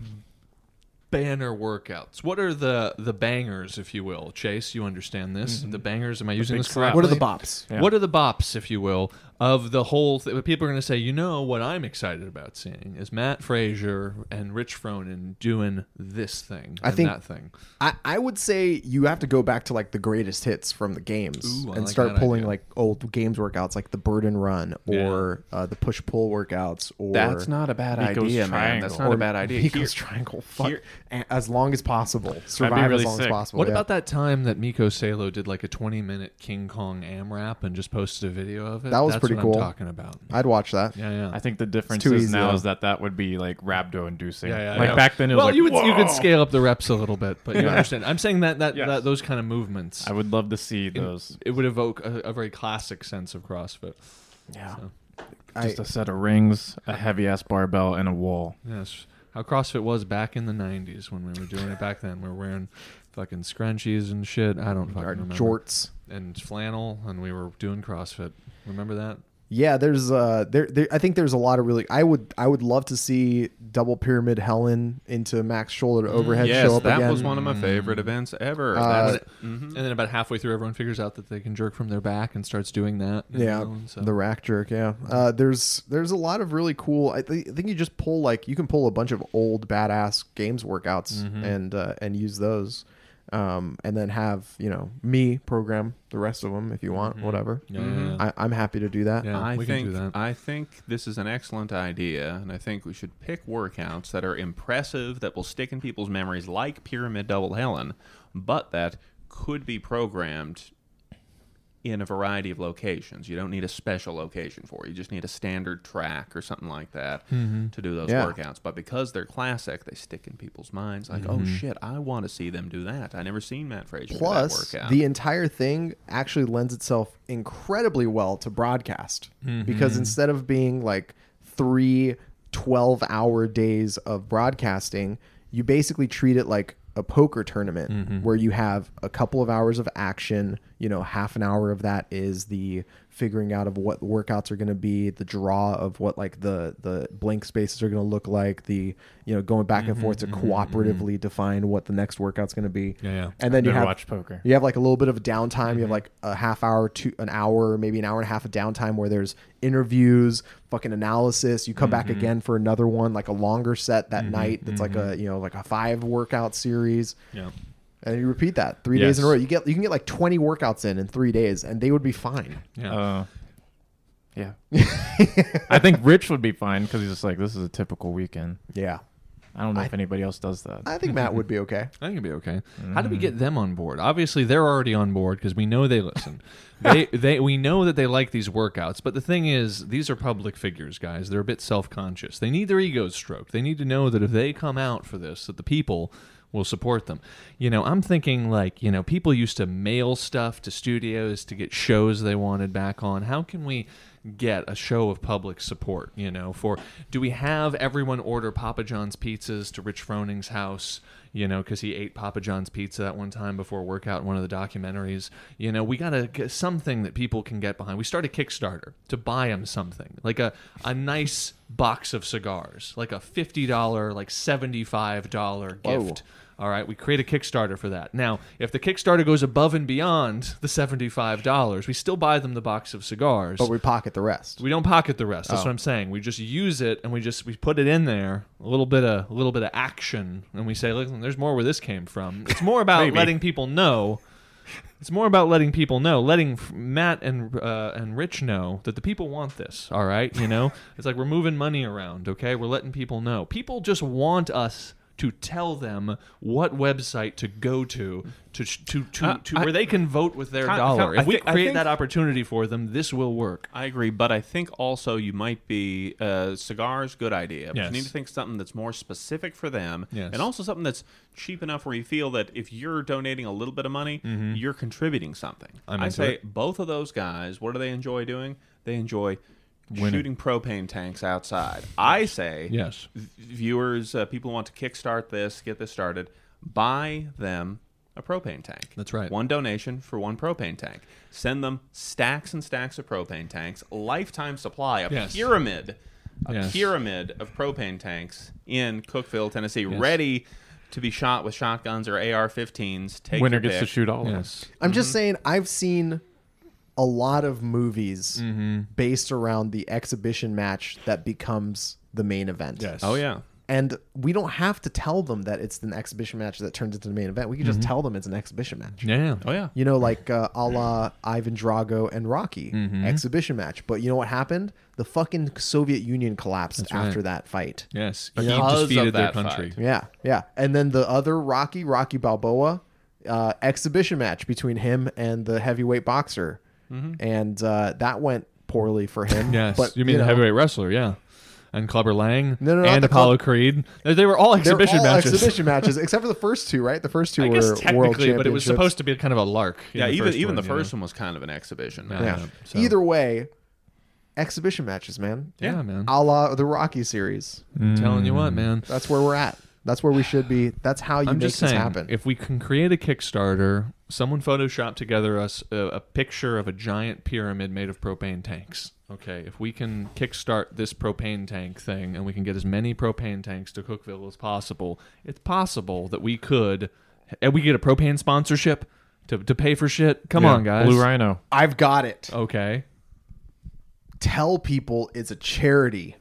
banner workouts? What are the the bangers, if you will? Chase, you understand this? The bangers. Am I using this slap. correctly? what are the bops Yeah. What are the bops, if you will, of the whole? Th- people are going to say, you know, what I'm excited about seeing is Matt Fraser and Rich Froning doing this thing I and think- that thing. I, I would say you have to go back to like the greatest hits from the games Ooh, and like start pulling idea. like old games workouts like the burden run or uh, the push pull workouts or That's not a bad Mikko's idea, man. That's triangle. not a bad idea. Mikko's Here- triangle. Fuck. here- as long as possible. Survive really as long sick. as possible. What yeah. about that time that Mikko Salo did like a 20 minute King Kong AMRAP and just posted a video of it? That was That's pretty what cool. I'm talking about. I'd watch that. Yeah, yeah. I think the difference is easy, now though. is that that would be like rhabdo inducing. yeah, yeah, like yeah. back then, it was well, like, you would you could scale up the reps a little bit, but you Yeah. understand. I'm saying that that, Yes. that those kind of movements, I would love to see those. it would evoke a, a very classic sense of CrossFit. Yeah. So, Just a set of rings, a heavy ass barbell, and a wall. yes, how CrossFit was back in the '90s when we were doing it back then. We were wearing fucking scrunchies and shit. I don't fucking our remember. jorts. And flannel, and we were doing CrossFit. Remember that? Yeah, there's uh there, there I think there's a lot of really I would I would love to see double pyramid Helen into max shoulder to overhead yes, show up that again. was one of my favorite events ever. Uh, That's- mhm. And then about halfway through, everyone figures out that they can jerk from their back and starts doing that. Yeah, know, so- the rack jerk. Yeah, uh, there's there's a lot of really cool. I, th- I think you just pull like you can pull a bunch of old badass games workouts Mm-hmm. and uh, and use those, um, and then have you know me program the rest of them if you want, whatever. Mm-hmm. Yeah, yeah, yeah. I, I'm happy to do that. Yeah. I we can think do that. I think this is an excellent idea, and I think we should pick workouts that are impressive, that will stick in people's memories, like Pyramid Double Helen, but that could be programmed in a variety of locations. You don't need a special location for it. You just need a standard track or something like that Mm-hmm. to do those Yeah. workouts. But because they're classic, they stick in people's minds. Like, Mm-hmm. oh shit, I want to see them do that. I never seen Matt Fraser Plus, do that workout. the entire thing actually lends itself incredibly well to broadcast Mm-hmm. because instead of being like three 12 hour days of broadcasting, you basically treat it like a poker tournament Mm-hmm. where you have a couple of hours of action. You know, half an hour of that is the figuring out of what workouts are going to be, the draw of what like the the blank spaces are going to look like, the you know going back and forth to cooperatively define what the next workout's going to be. Mm-hmm, Yeah, yeah. And then you Never have watched poker. you have like a little bit of a downtime. Mm-hmm. You have like a half hour to an hour, maybe an hour and a half of downtime where there's interviews, fucking analysis. You come back Mm-hmm. again for another one, like a longer set that night. That's like a you know like a five workout series, yeah. And you repeat that three days in a row. You get you can get like twenty workouts in in three days, and they would be fine. Yeah. Uh, yeah. I think Rich would be fine because he's just like, this is a typical weekend. Yeah, I don't know if anybody else does that. I think Matt would be okay. I think it'd be okay. How do we get them on board? Obviously, they're already on board because we know they listen. they, they, we know that they like these workouts. But the thing is, these are public figures, guys. They're a bit self-conscious. They need their egos stroked. They need to know that if they come out for this, that the people will support them. You know, I'm thinking like, you know, people used to mail stuff to studios to get shows they wanted back on. How can we get a show of public support, you know, for do we have everyone order Papa John's pizzas to Rich Froning's house, you know, cuz he ate Papa John's pizza that one time before a workout in one of the documentaries. You know, we got to get something that people can get behind. We start a Kickstarter to buy them something. Like a a nice box of cigars, like a $50 like $75 Whoa. All right, we create a Kickstarter for that. Now, if the Kickstarter goes above and beyond the $75, we still buy them the box of cigars. But we pocket the rest. We don't pocket the rest. That's Oh. what I'm saying. We just use it and we just we put it in there, a little bit of a little bit of action, and we say, listen, there's more where this came from. It's more about letting people know It's more about letting people know, letting Matt and uh, and Rich know that the people want this. All right, you know, it's like we're moving money around. Okay, we're letting people know. People just want us to tell them what website to go to to to to, Uh, to I- where they can vote with their Kind- dollar. I If we create that opportunity for them, this will work. I agree, but I think also you might be uh, cigars. Good idea. But Yes. you need to think something that's more specific for them, Yes. and also something that's cheap enough where you feel that if you're donating a little bit of money, you're contributing something. Mm-hmm. I say it. both of those guys. What do they enjoy doing? They enjoy Winning. shooting propane tanks outside. I say Yes. viewers, uh, people who want to kickstart this, get this started, buy them a propane tank. That's right. One donation for one propane tank. Send them stacks and stacks of propane tanks, lifetime supply, a Yes. pyramid, a Yes. pyramid of propane tanks in Cookeville, Tennessee, Yes. ready to be shot with shotguns or AR-15s. Take Winner your gets to shoot all of them. I'm just saying, I've seen a lot of movies Mm-hmm. based around the exhibition match that becomes the main event. Yes. Oh yeah. And we don't have to tell them that it's an exhibition match that turns into the main event. We can just Mm-hmm. tell them it's an exhibition match. Yeah. Oh yeah. You know, like uh, a la Ivan Drago and Rocky Mm-hmm. exhibition match. But you know what happened? The fucking Soviet Union collapsed right. after that fight. Yes. Because He of defeated their that country. fight. Yeah, yeah. And then the other Rocky, Rocky Balboa, uh, exhibition match between him and the heavyweight boxer, and uh, that went poorly for him. Yes. but you mean the know, heavyweight wrestler? Yeah. And Clubber Lang. No, no, and Apollo Club- Creed. They, they were all They're exhibition all matches. exhibition matches, except for the first two, right? The first two I were guess world technically, but it was supposed to be kind of a lark. in Yeah, the even first even one, the first one was kind of an exhibition. Yeah. Yeah. so- Either way, exhibition matches, man. Yeah, man. A la the Rocky series. I'm telling you what, man. That's where we're at. That's where we should be. That's how you I'm make just this saying, happen. if we can create a Kickstarter, someone photoshopped together us a, a picture of a giant pyramid made of propane tanks. Okay, if we can kickstart this propane tank thing and we can get as many propane tanks to Cookeville as possible, it's possible that we could, and we get a propane sponsorship to, to pay for shit. Come Yeah, on, guys. Blue Rhino. I've got it. Okay, Tell people it's a charity.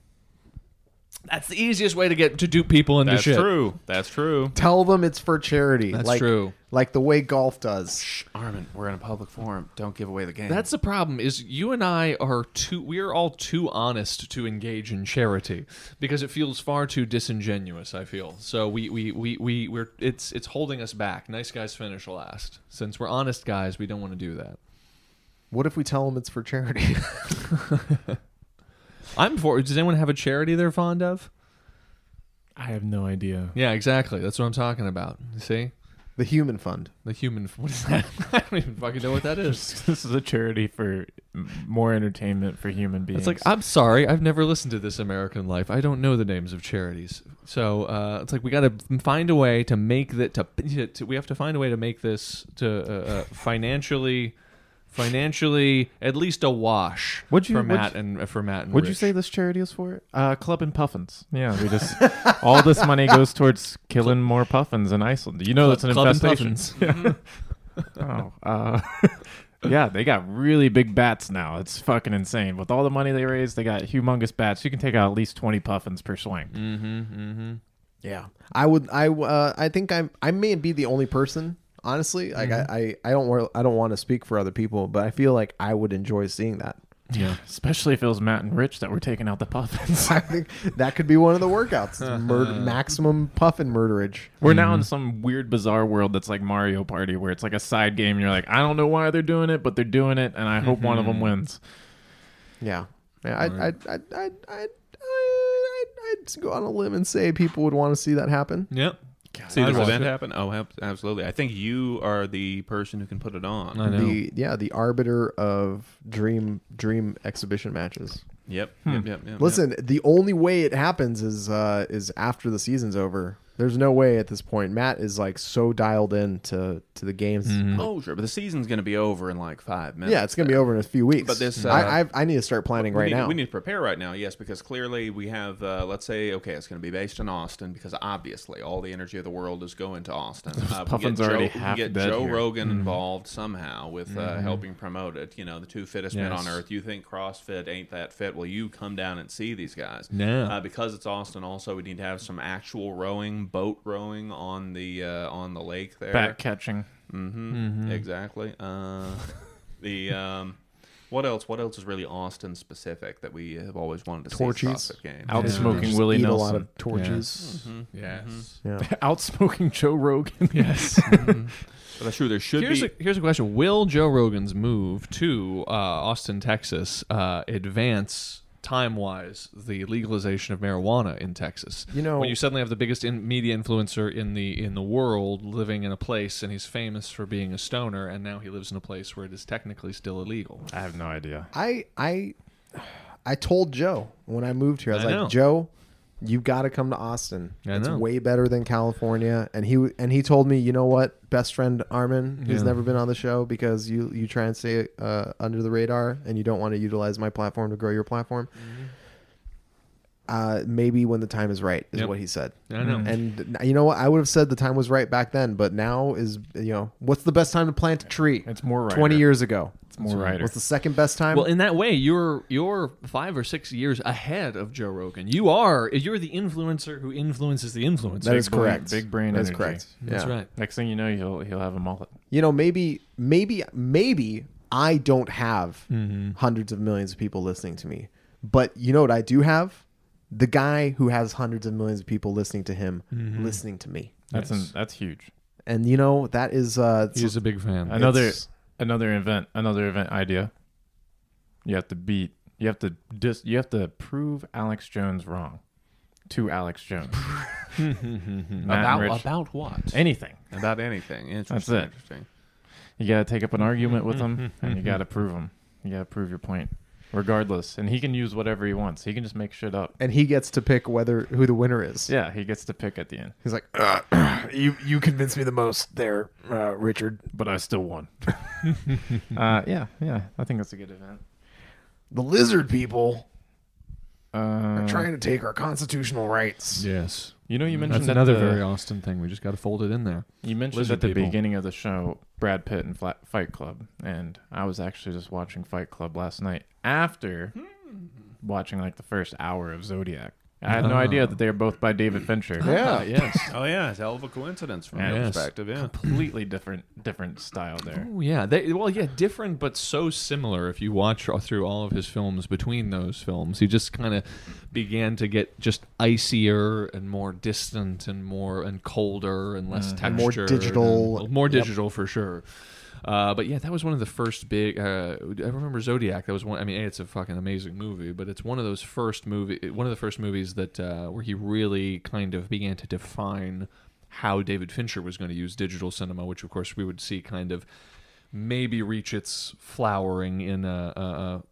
That's the easiest way to get to dupe people into shit. That's shit. true. That's true. Tell them it's for charity. That's like, true. Like the way golf does. Shh, Armin, we're in a public forum. Don't give away the game. That's the problem. Is you and I are too. We are all too honest to engage in charity because it feels far too disingenuous. I feel so. We we we we we're it's it's holding us back. Nice guys finish last. Since we're honest guys, we don't want to do that. What if we tell them it's for charity? I'm for. Does anyone have a charity they're fond of? I have no idea. Yeah, exactly. That's what I'm talking about. You see, the Human Fund. the human. What is that? I don't even fucking know what that is. this is a charity for m- more entertainment for human beings. It's like I'm sorry, I've never listened to This American Life. I don't know the names of charities. So uh, it's like we got to find a way to make that to, to we have to find a way to make this to uh, uh, financially financially at least a wash What'd you- for what'd Matt you- and uh, for Matt and What'd you Rich. say this charity is for? Uh, Club and Puffins. Yeah, we just all this money goes towards killing more puffins in Iceland. You know that's an Club and infestation. oh, uh, yeah, they got really big bats now. It's fucking insane. With all the money they raised, they got humongous bats. You can take out at least twenty puffins per swing. Mm-hmm, mm-hmm. Yeah, I would. I uh, I think I'm. I may be the only person. Honestly, like mm-hmm. I, I, I don't. wa- I don't want to speak for other people, but I feel like I would enjoy seeing that. Yeah, especially if it was Matt and Rich that were taking out the puffins. I think that could be one of the workouts. Murder, maximum puffin murderage. We're now in mm-hmm. some weird, bizarre world that's like Mario Party, where it's like a side game. And you're like, I don't know why they're doing it, but they're doing it, and I hope one of them mm-hmm. wins. Yeah, yeah. I'd, I'd, I'd, I'd, I'd, I'd, I'd go on a limb and say people would want to see that happen. Yep. See I'd this watch event it. happen? Oh, ab- absolutely. I think you are the person who can put it on. I know. The yeah, the arbiter of dream dream exhibition matches. Yep, yep, yep, yep. Listen, the only way it happens is uh is after the season's over. There's no way at this point. Matt is like so dialed in to to the games. Mm-hmm. Oh, sure, but the season's going to be over in like five minutes. Yeah, it's gonna be over in a few weeks. But this, uh, I, I I need to start planning right need, now. We need to prepare right now, yes, because clearly we have, uh, let's say, okay, it's going to be based in Austin because obviously all the energy of the world is going to Austin. Uh, we puffins get Joe, already we half get dead Joe here. Rogan involved somehow with uh, helping promote it. You know, the two fittest men on earth. You think CrossFit ain't that fit? Well, you come down and see these guys. Yeah. Uh, because it's Austin, also we need to have some actual rowing boat rowing on the uh, on the lake there. Bat catching. Mm-hmm. Exactly. Uh, the um, what else? What else is really Austin specific that we have always wanted to Torches. see? at CrossFit Games? Out Yeah. smoking Just Willie eat Nelson. a lot of torches. Yes. Yeah. Out smoking Joe Rogan. Yes. But that's true. There should here's be. a, here's a question: Will Joe Rogan's move to uh, Austin, Texas, uh, advance time-wise the legalization of marijuana in Texas? You know- when you suddenly have the biggest in media influencer in the in the world living in a place, and he's famous for being a stoner, and now he lives in a place where it is technically still illegal. I have no idea. I I I told Joe when I moved here. I was I like, know. Joe, you've got to come to Austin. I it's know. way better than California. And he and he told me, you know what, best friend Armin, who's Yeah. never been on the show because you you try and stay uh, under the radar and you don't want to utilize my platform to grow your platform. Uh, maybe when the time is right is Yep. what he said. I know. And you know what? I would have said the time was right back then, but now is you know what's the best time to plant a tree? It's more right. Twenty years ago. It's more right. What's the second best time? Well, in that way, you're you're five or six years ahead of Joe Rogan. You are you're the influencer who influences the influencer. That is brain- correct. big brain That's energy. correct. That's right. Next thing you know, he'll he'll have a mullet. you know maybe maybe maybe i don't have Mm-hmm. hundreds of millions of people listening to me but you know what i do have the guy who has hundreds of millions of people listening to him Mm-hmm. listening to me That's Yes. an, that's huge. and you know that is uh He's a big fan. Another It's- another event another event idea. You have to beat. You have to dis, You have to prove Alex Jones wrong to Alex Jones. About Rich. about what? anything. About anything. Interesting. it. Interesting. You got to take up an argument with him, and you got to prove him. You got to prove your point, regardless. And he can use whatever he wants. He can just make shit up. and he gets to pick whether who the winner is Yeah, he gets to pick at the end. he's like uh, you you convinced me the most there uh, richard But I still won. uh, yeah, yeah. I think that's a good event. the lizard people Uh, are trying to take our constitutional rights yes. You know, you mm-hmm. mentioned That's that another the- very Austin thing. We just got to fold it in there. You mentioned Lizard at the people. beginning of the show Brad Pitt and Fla- Fight Club, and I was actually just watching Fight Club last night after hmm. watching like the first hour of Zodiac. I had no Ah. idea that they were both by David Fincher. Yeah. yes. Oh yeah, it's a hell of a coincidence from Yeah. your Yes. perspective. Yeah. Completely different, different style there. Oh yeah, they, well yeah, different but so similar. If you watch through all of his films, between those films, he just kind of began to get just icier and more distant and more and colder and less And more digital. and more Yep. digital for sure. Uh, but yeah, that was one of the first big. Uh, I remember Zodiac. That was one. I mean, it's a fucking amazing movie, but it's one of those first movie. One of the first movies that uh, where he really kind of began to define how David Fincher was going to use digital cinema, which of course we would see kind of maybe reach its flowering in a, a, a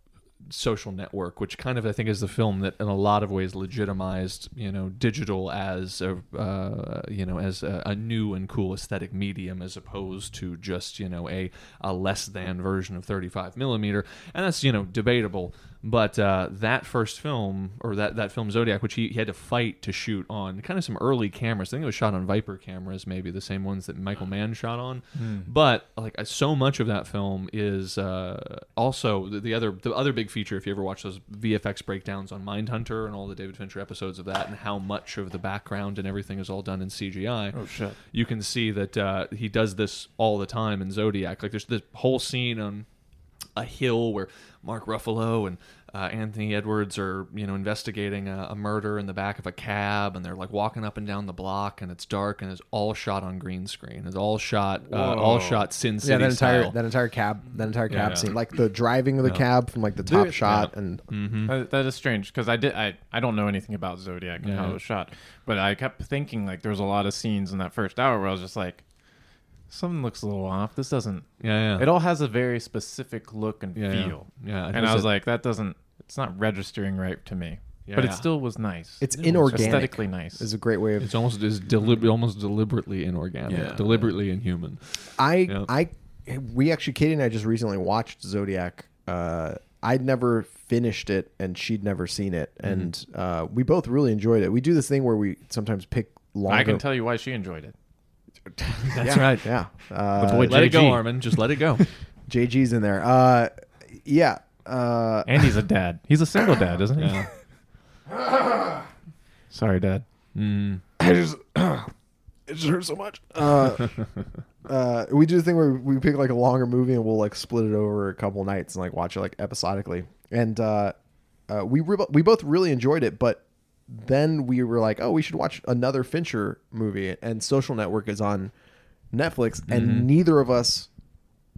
social network, which kind of I think is the film that in a lot of ways legitimized you know digital as a uh, you know as a, a new and cool aesthetic medium as opposed to just you know a a less than version of 35 millimeter, and that's you know debatable. But uh, that first film, or that, that film Zodiac, which he, he had to fight to shoot on kind of some early cameras. I think it was shot on Viper cameras, maybe the same ones that Michael Mann shot on. But like so much of that film is uh, also the, the other the other big feature. If you ever watch those VFX breakdowns on Mindhunter and all the David Fincher episodes of that, and how much of the background and everything is all done in CGI Oh shit! you can see that uh, he does this all the time in Zodiac. Like there's this whole scene on a hill where Mark Ruffalo and uh, Anthony Edwards are, you know, investigating a, a murder in the back of a cab, and they're like walking up and down the block, and it's dark, and it's all shot on green screen. It's all shot, uh, all shot Sin City yeah that entire style. that entire cab that entire cab Yeah. scene like the driving of the cab from like the top Dude, shot and Mm-hmm. That, that is strange because I did I, I don't know anything about Zodiac and how it was shot, but I kept thinking like there was a lot of scenes in that first hour where I was just like, something looks a little off. This doesn't. yeah, yeah. It all has a very specific look and Yeah, yeah. feel. Yeah, it and I was was a- like, that doesn't. It's not registering right to me. Yeah, but yeah. it still was nice. it's It inorganic aesthetically nice. is a great way of it's almost is delib- almost deliberately inorganic, Yeah. deliberately inhuman. I Yeah. I we actually Katie and I just recently watched Zodiac. Uh, I'd never finished it, and she'd never seen it, Mm-hmm. and uh, we both really enjoyed it. We do this thing where we sometimes pick longer. I can tell you why she enjoyed it. That's right. Yeah, uh, boy Let it go, Armin. Just let it go. JG's in there. Uh, yeah. Uh, And he's a dad. He's a single dad, isn't he? yeah. Sorry, dad. Mm. I just it just hurts so much. Uh, uh, we do the thing where we pick like a longer movie and we'll like split it over a couple nights and like watch it like episodically. And uh, uh, we re- we both really enjoyed it, but then we were like, oh, we should watch another Fincher movie. And Social Network is on Netflix, and mm-hmm. neither of us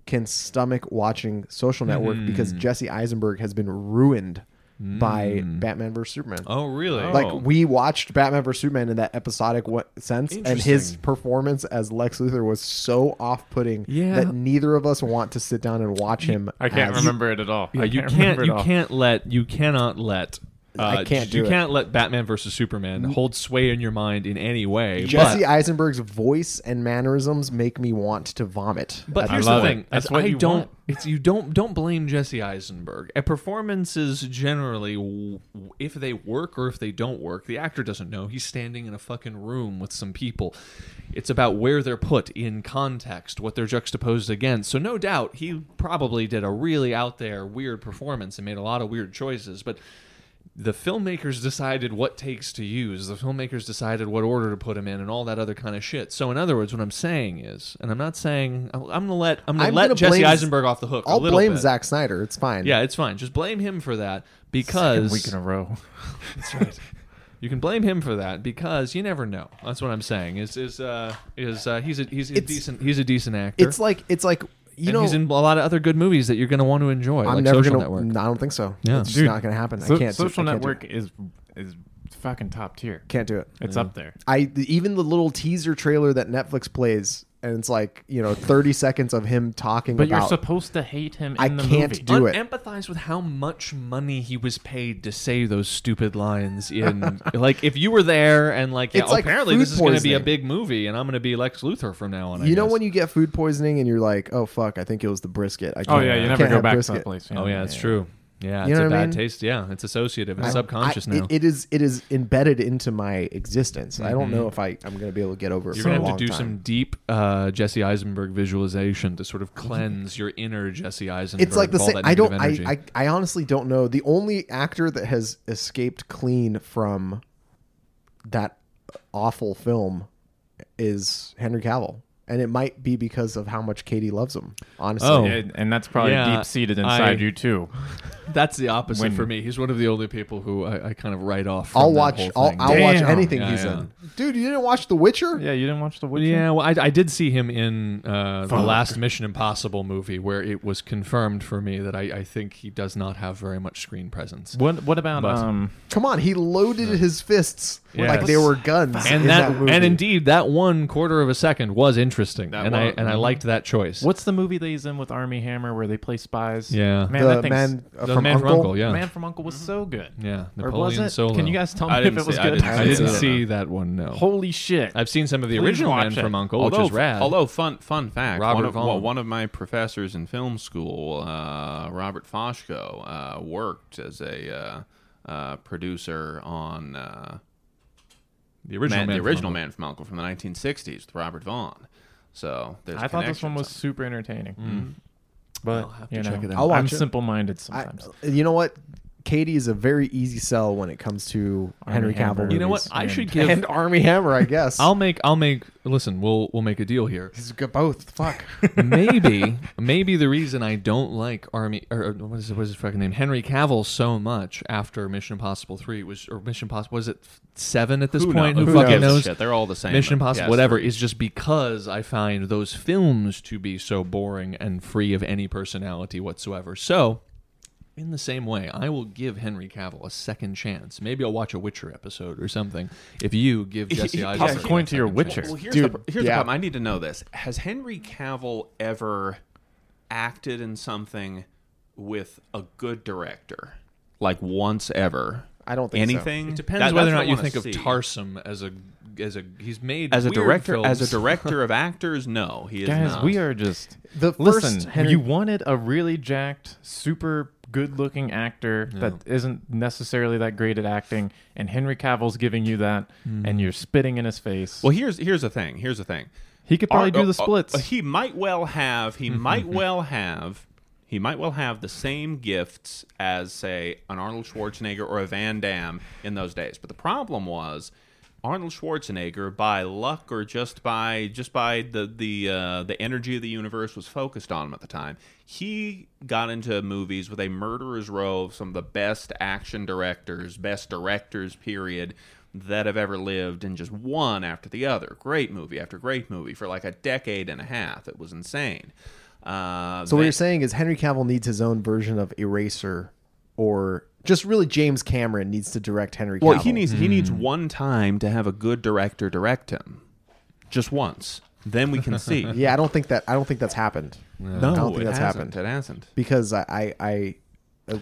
can stomach watching Social Network mm-hmm. because Jesse Eisenberg has been ruined by mm. Batman vs Superman. Oh, really? Oh. Like we watched Batman vs Superman in that episodic wa- sense, and his performance as Lex Luthor was so off-putting Yeah. that neither of us want to sit down and watch him. I can't as- remember it at all. Yeah, I you can't can't. You all. can't let. You cannot let. Uh, I can't You it. can't let Batman versus Superman hold sway in your mind in any way. Jesse but, Eisenberg's voice and mannerisms make me want to vomit. but here's the thing: That's what I you don't. want. It's you don't don't blame Jesse Eisenberg. A performances generally, if they work or if they don't work, the actor doesn't know. He's standing in a fucking room with some people. It's about where they're put in context, what they're juxtaposed against. So no doubt he probably did a really out there weird performance and made a lot of weird choices, but the filmmakers decided what takes to use. The filmmakers decided what order to put him in, and all that other kind of shit. So, in other words, what I'm saying is, and I'm not saying I'm gonna let I'm gonna I'm let gonna Jesse blame- Eisenberg off the hook. I'll little blame bit. Zack Snyder. It's fine. Yeah, it's fine. Just blame him for that Second because week in a row. that's right. You can blame him for that because you never know. That's what I'm saying. Is is uh is uh he's a he's a It's- decent he's a decent actor. It's like it's like you and know. he's in a lot of other good movies that you're going to want to enjoy. I'm like never Social gonna. Network. No, I don't think so. Yeah. it's just Dude, not gonna happen. So- I can't. do- Social I can't do Network it. is is fucking top tier. Can't do it. It's up there. I even the little teaser trailer that Netflix plays, and it's like you know 30 seconds of him talking But you're about. supposed to hate him in I the can't movie. do it. Empathize with how much money he was paid to say those stupid lines in like if you were there and like yeah, It's like apparently food this is going to be a poisoning. big movie and I'm going to be Lex Luthor from now on. I you know guess. when you get food poisoning and you're like, oh fuck, I think it was the brisket. I Oh can't- yeah, I you can't never go have back brisket. to that place. Oh yeah, it's true. Yeah, You it's a I bad mean? taste. Yeah, it's associative. It's I- subconscious I- now. It, it is it is embedded into my existence. I don't know if I I'm gonna be able to get over it You're gonna have to do time. some deep uh, Jesse Eisenberg visualization to sort of cleanse your inner Jesse Eisenberg. It's like the same. I don't. I. I I honestly don't know. The only actor that has escaped clean from that awful film is Henry Cavill, and it might be because of how much Katie loves him. Honestly, Oh. Yeah, and that's probably Yeah, deep seated inside I- you too. That's the opposite When- for me. He's one of the only people who I, I kind of write off. From I'll that watch. whole I'll, thing. I'll watch Damn. anything Yeah, he's yeah. in. Dude, you didn't watch The Witcher? Yeah, you didn't watch the Witcher. Yeah, well, I, I did see him in uh, the Fuck. last Mission Impossible movie, where it was confirmed for me that I, I think he does not have very much screen presence. What What about But- um? Come on, he loaded his fists Yes. like there were guns. And in that, that, movie. and indeed, that one quarter of a second was interesting, That and I and I liked that choice. What's the movie that he's in with Armie Hammer where they play spies? Yeah. man, the that man uh, The from Man from Uncle. Uncle, yeah, Man from Uncle was so good. yeah, Or was Napoleon it? Solo. Can you guys tell me if it was see- I good? didn't I didn't see see that. that one. No, Holy shit! I've seen some of the Please original Man it. from Uncle, although, which is rad. although fun fun fact, Robert one of, well, one of my professors in film school, uh, Robert Foshko, uh, worked as a uh, uh, producer on uh, the original Man, Man, the from original Uncle. Man from Uncle from the 1960s with Robert Vaughn. So there's I thought this one was connections super entertaining, mm. but I'll have to you know, check it out. I'll I'm it. simple-minded I, sometimes. you know what? Katie is a very easy sell when it comes to Armie Henry Hammer. Cavill. You know what? movies. I And- should give. and Armie Hammer, I guess. I'll make. I'll make. Listen, we'll we'll make a deal here. He's got both. Fuck. maybe maybe the reason I don't like Armie or or what is it, what is his fucking name Henry Cavill so much after Mission Impossible three was or Mission Impossible was it seven at this Who point? knows? Who, Who fucking knows? knows? Shit, they're all the same. Mission Impossible, yes, whatever, is just because I find those films to be so boring and free of any personality whatsoever. So, in the same way, I will give Henry Cavill a second chance. Maybe I'll watch a Witcher episode or something. If you give Jesse Yeah, Eisenberg, Toss a coin to your Witcher. Well, here's Dude, the here's yeah. the problem. I need to know this. Has Henry Cavill ever acted in something with a good director, like once ever? I don't think so. anything. It depends That- whether or not you wanna think of see. Tarsem as a as a he's made as a weird director. films. As a director of actors, no, he is Guys, not. we are just The listen. first Henry- You wanted a really jacked, super good-looking actor that isn't necessarily that great at acting, and Henry Cavill's giving you that, and you're spitting in his face. Well, here's here's the thing. Here's the thing. he could probably do the uh, uh, splits. he might well have. He might well have. He might well have the same gifts as, say, an Arnold Schwarzenegger or a Van Damme in those days. But the problem was, Arnold Schwarzenegger, by luck or just by just by the the uh, the energy of the universe, was focused on him at the time. He got into movies with a murderer's row of some of the best action directors, best directors, period, that have ever lived, and just one after the other, great movie after great movie for like a decade and a half. It was insane. Uh, So what you're saying is Henry Cavill needs his own version of Eraser, or just really James Cameron needs to direct Henry Cavill. Well, he needs he needs hmm. one time to have a good director direct him, just once. Then we can see. Yeah, I don't think that. I don't think that's happened. No, I don't think it that's hasn't. happened It hasn't. because I, I, I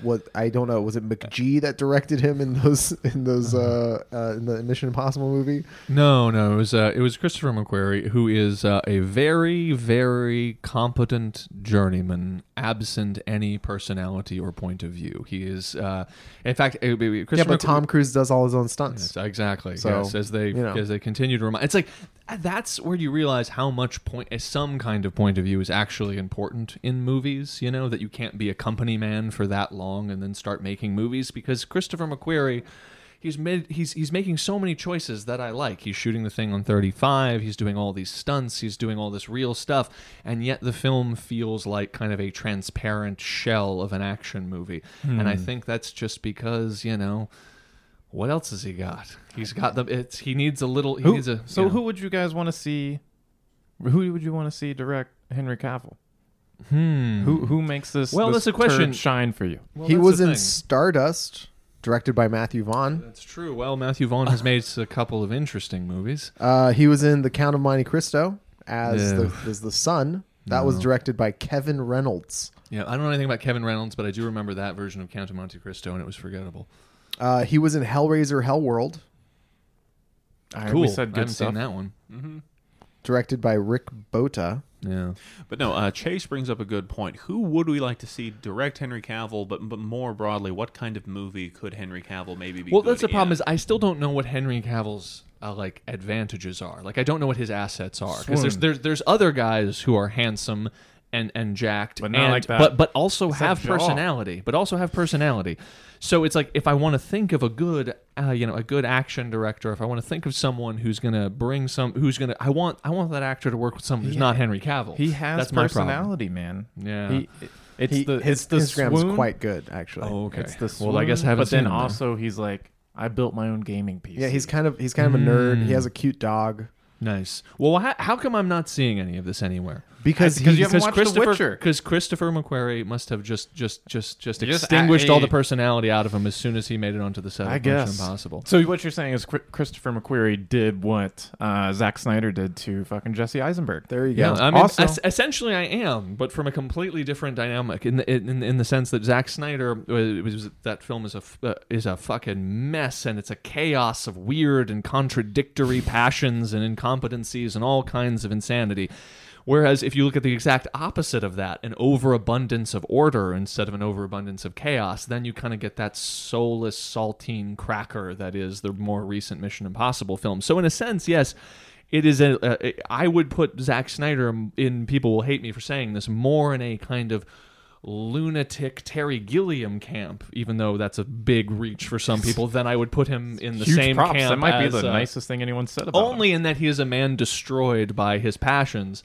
what I don't know. Was it McGee that directed him in those in those uh, uh in the Mission Impossible movie? No, no, it was uh, it was Christopher McQuarrie, who is uh, a very, very competent journeyman, absent any personality or point of view. He is, uh, in fact, it, uh, Yeah, Christopher but Tom Cruise does all his own stunts. Yes, exactly. So, yes, as they you know. as they continue to remind, it's like uh, that's where you realize how much point, uh, some kind of point of view is actually important in movies. You know that you can't be a company man for that long and then start making movies because Christopher McQuarrie. He's made he's he's making so many choices that I like. He's shooting the thing on 35. He's doing all these stunts. He's doing all this real stuff, and yet the film feels like kind of a transparent shell of an action movie. And I think that's just because you know what else has he got? He's got the. It's he needs a little. He Who, needs a. so you know. who would you guys want to see? Who would you want to see direct Henry Cavill? Hmm. Who who makes this? Well, this that's a question. shine for you. Well, he was in thing. Stardust, directed by Matthew Vaughn. That's true. Well, Matthew Vaughn has made a couple of interesting movies. Uh, he was in The Count of Monte Cristo as Yeah. the as the son. That was directed by Kevin Reynolds. Yeah, I don't know anything about Kevin Reynolds, but I do remember that version of Count of Monte Cristo, and it was forgettable. Uh, he was in Hellraiser Hellworld, All right, cool. we said I haven't stuff. seen that one. hmm directed by Rick Bota. Yeah. But no, uh, Chase brings up a good point. Who would we like to see direct Henry Cavill? But but more broadly, what kind of movie could Henry Cavill maybe be? Well, good that's the problem. Is I still don't know what Henry Cavill's uh, like advantages are. Like I don't know what his assets are because there's there's there's other guys who are handsome and and jacked, But not and, like that. But but also It's have jaw. personality. But also have personality. So it's like if I want to think of a good, uh, you know, a good action director, if I want to think of someone who's gonna bring some, who's gonna, I want, I want that actor to work with someone who's He- not Henry Cavill. He has That's my problem. personality, man. Yeah. He, it's He- the his it's the Instagram is swoon. quite good, actually. Oh, okay. It's the well, I guess I swoon, haven't But seen then him there. also he's like, I built my own gaming PC. Yeah, he's kind of he's kind of a nerd. He Mm. has a cute dog Nice. Well, how, how come I'm not seeing any of this anywhere? Because Because he, you haven't watched The Christopher, Witcher. Because Christopher McQuarrie must have just just just just Just extinguished a- all the personality out of him as soon as he made it onto the set I of Mission guess. Impossible. So what you're saying is Christopher McQuarrie did what uh, Zack Snyder did to fucking Jesse Eisenberg. there you Yeah, go. I mean, Also- es- essentially, I am, but from a completely different dynamic. In the in, in the sense that Zack Snyder was, was that film is a f- uh, is a fucking mess, and it's a chaos of weird and contradictory passions and incompetencies and all kinds of insanity. Whereas if you look at the exact opposite of that, an overabundance of order instead of an overabundance of chaos, then you kind of get that soulless saltine cracker that is the more recent Mission Impossible film. So in a sense, yes, it is a. a I would put Zack Snyder in. People will hate me for saying this more in a kind of lunatic Terry Gilliam camp, even though that's a big reach for some people. Then I would put him in the Huge same props. camp. That might as, be the uh, nicest thing anyone said about him. only in that he is a man destroyed by his passions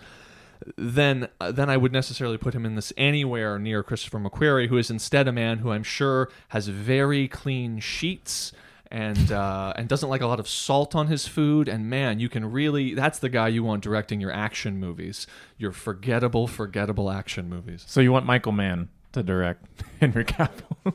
then uh, then I would necessarily put him in this anywhere near Christopher McQuarrie, who is instead a man who I'm sure has very clean sheets and uh, and doesn't like a lot of salt on his food. And man, you can really that's the guy you want directing your action movies, your forgettable, forgettable action movies. So you want Michael Mann to direct Henry Cavill?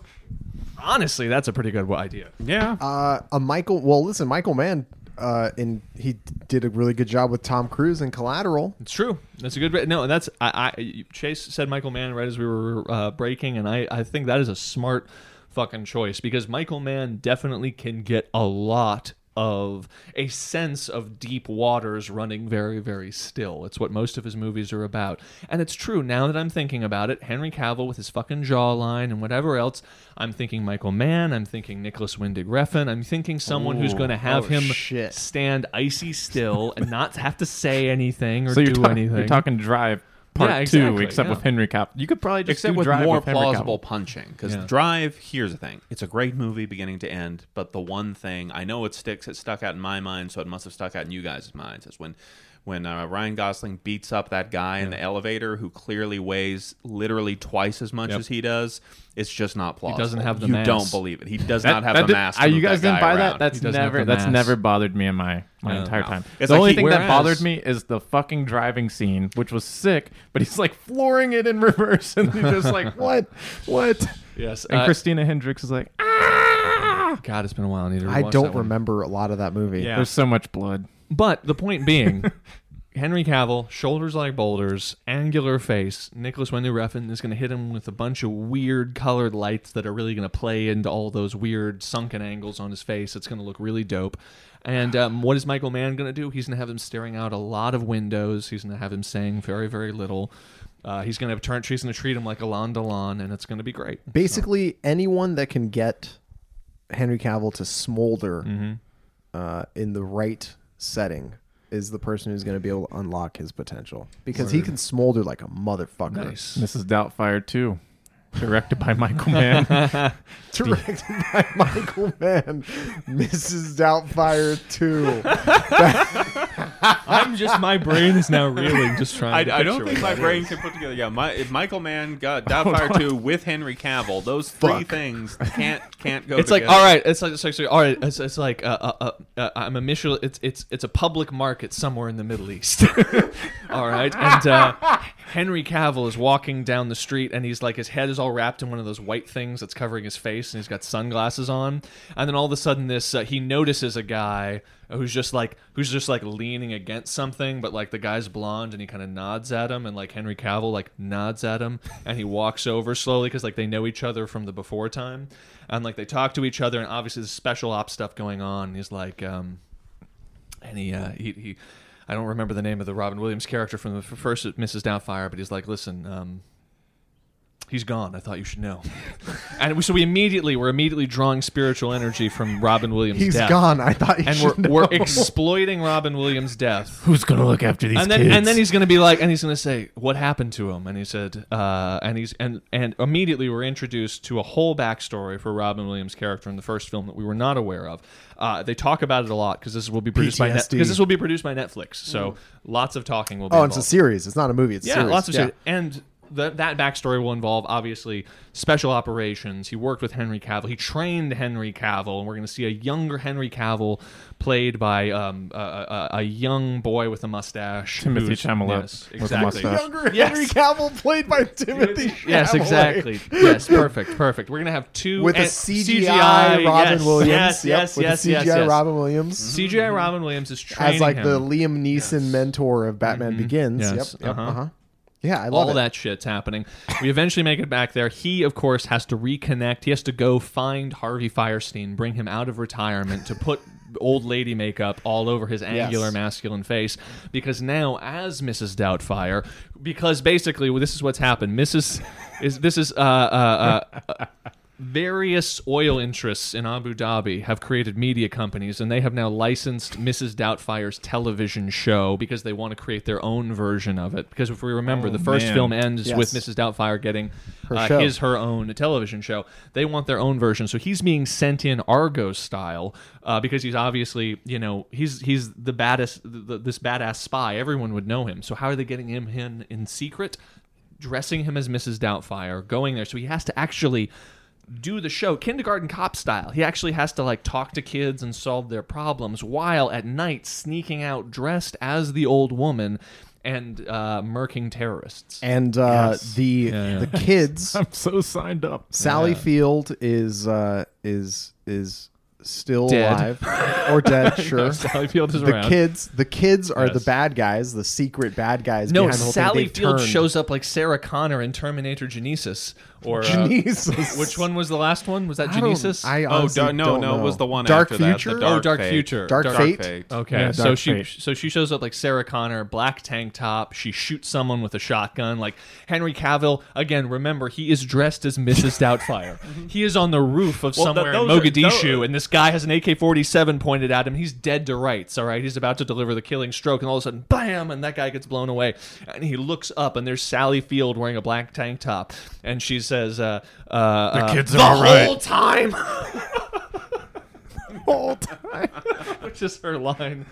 Honestly, that's a pretty good idea. yeah. Uh, a Michael. Well, listen, Michael Mann. Uh, in he did a really good job with Tom Cruise in Collateral. It's true. That's a good. No, and that's I. I Chase said Michael Mann right as we were uh, breaking, and I. I think that is a smart fucking choice because Michael Mann definitely can get a lot of a sense of deep waters running very very still. It's what most of his movies are about, and it's true. Now that I'm thinking about it, Henry Cavill with his fucking jawline and whatever else, I'm thinking Michael Mann. I'm thinking Nicolas Winding Refn. I'm thinking someone who's going to have Oh, him shit. stand icy still and not have to say anything or so you're, do talk- anything. you're talking Drive part Yeah, two, except yeah. with Henry Cap. You could probably just Except with more with plausible Cavill. punching. Because Yeah. Drive, here's the thing: it's a great movie, beginning to end. But the one thing I know it sticks, it stuck out in my mind, so it must have stuck out in you guys' minds. Is when when uh, Ryan Gosling beats up that guy in the elevator who clearly weighs literally twice as much Yep. as he does. It's just not plausible. doesn't have the You mass. don't believe it. He does That- not have the did- mass. uh, to you guys that didn't buy around. that. That's He doesn't have never. That's mass. never bothered me in my my No, entire no. time. It's the like only he- thing that bothered me is the fucking driving scene, which was sick. But he's like flooring it in reverse, and he's just like, "What? What?" Yes. And uh, Christina Hendricks is like, "Ah!" God, it's been a while. I need to I don't that one. remember a lot of that movie. Yeah. There's so much blood. But the point being, Henry Cavill, shoulders like boulders, angular face. Nicolas Winding Refn is going to hit him with a bunch of weird colored lights that are really going to play into all those weird sunken angles on his face. It's going to look really dope. And um, what is Michael Mann going to do? He's going to have him staring out a lot of windows. He's going to have him saying very, very little. Uh, he's going to have turn. She's going to treat him like Alain Delon, and it's going to be great. Basically, anyone that can get Henry Cavill to smolder Mm-hmm. uh, in the right setting is the person who's going to be able to unlock his potential because he can smolder like a motherfucker. Nice. Mrs. Doubtfire too, directed by Michael Mann. Directed by Michael Mann, Mrs. Doubtfire 2. I'm just my brain is now reeling just trying. I, to I don't picture think what my that brain is. can put together. Yeah, my, if Michael Mann got Doubtfire two with Henry Cavill, those three Fuck. things can't can't go. It's like together. all right. It's like it's like all right. It's, it's like uh, uh, uh, uh, I'm a Michel. It's it's it's a public market somewhere in the Middle East. all right, and uh, Henry Cavill is walking down the street, and he's like his head is all wrapped in one of those white things that's covering his face, and he's got sunglasses on. And then all of a sudden, this uh, he notices a guy who's just like who's just like leaning against something, but like the guy's blonde, and he kind of nods at him, and like Henry Cavill like nods at him, and he walks over slowly because like they know each other from the before time, and like they talk to each other, and obviously there's special ops stuff going on. He's like, um, and he uh, he he. I don't remember the name of the Robin Williams character from the first Mrs. Doubtfire, but he's like, listen, um, he's gone. I thought you should know. and we, so we immediately we're immediately drawing spiritual energy from Robin Williams' He's death. gone. I thought you and should we're, know. we're exploiting Robin Williams' death. Who's gonna look after these And then, kids? and then he's going to be like, and he's going to say, "What happened to him?" And he said, uh, and he's and and immediately we're introduced to a whole backstory for Robin Williams' character in the first film that we were not aware of. Uh, they talk about it a lot because this will be produced by Net, because this will be produced by Netflix. So lots of talking will be. oh, it's a series. It's not a movie. It's a Yeah, series. lots of yeah. shit. And that that backstory will involve obviously special operations. He worked with Henry Cavill. He trained Henry Cavill, and we're going to see a younger Henry Cavill played by um, a, a, a young boy with a mustache. Timothée Chalamet Yes, with a exactly. mustache. Younger Yes. Henry Cavill played by Timothy. Yes, exactly. Yes, perfect, perfect. We're gonna have two With a and- CGI, Robin yes, Williams. Yes, Yep, yes, with yes, a CGI yes, yes. Robin Williams. CGI Robin Williams is training as like him. the Liam Neeson mentor of Batman Begins. Yes, Yep. Yep. uh-huh. Uh-huh. Yeah, I love all it. that shit's happening. We eventually make it back there. He, of course, has to reconnect. He has to go find Harvey Fierstein, bring him out of retirement to put old lady makeup all over his angular Yes. masculine face because now as Mrs. Doubtfire because basically well, this is what's happened Mrs. is this is uh, uh, uh, various oil interests in Abu Dhabi have created media companies and they have now licensed Mrs. Doubtfire's television show because they want to create their own version of it. Because if we remember, Oh, the first man. film ends Yes. with Mrs. Doubtfire getting Her uh, his her own television show. They want their own version, so he's being sent in Argo style uh, because he's obviously you know he's he's the baddest the, this badass spy. Everyone would know him. So how are they getting him in in secret? Dressing him as Mrs. Doubtfire, going there, so he has to actually do the show kindergarten cop style. He actually has to like talk to kids and solve their problems while at night sneaking out dressed as the old woman and uh, murking terrorists. and uh, Yes. the yeah. the kids. I'm so signed up. Sally Yeah. Field is uh, is is still Dead. alive or dead. Sure. Sally Field is the around. kids, the kids are the bad guys, the secret bad guys. No, behind the whole. Sally They've Field turned. shows up like Sarah Connor in Terminator Genisys, or uh, Jesus. which one was the last one? Was that I don't- Genisys? I Oh, honestly dar- no, don't no, it was the one Dark after that, the Future. Dark oh, Dark Fate. Future. Dark Fate? Okay, Yeah, so Dark she Fate. so she shows up like Sarah Connor, black tank top. She shoots someone with a shotgun. Like Henry Cavill again. Remember, he is dressed as Mrs. Doubtfire. he is on the roof of Well, th- somewhere in those are- Mogadishu, tho- and this guy has an AK-47 pointed at him. He's dead to rights. All right, he's about to deliver the killing stroke, and all of a sudden, bam! And that guy gets blown away. And he looks up, and there's Sally Field wearing a black tank top, and she says, uh, uh, "The kids the are all right." whole time." whole time. which is her line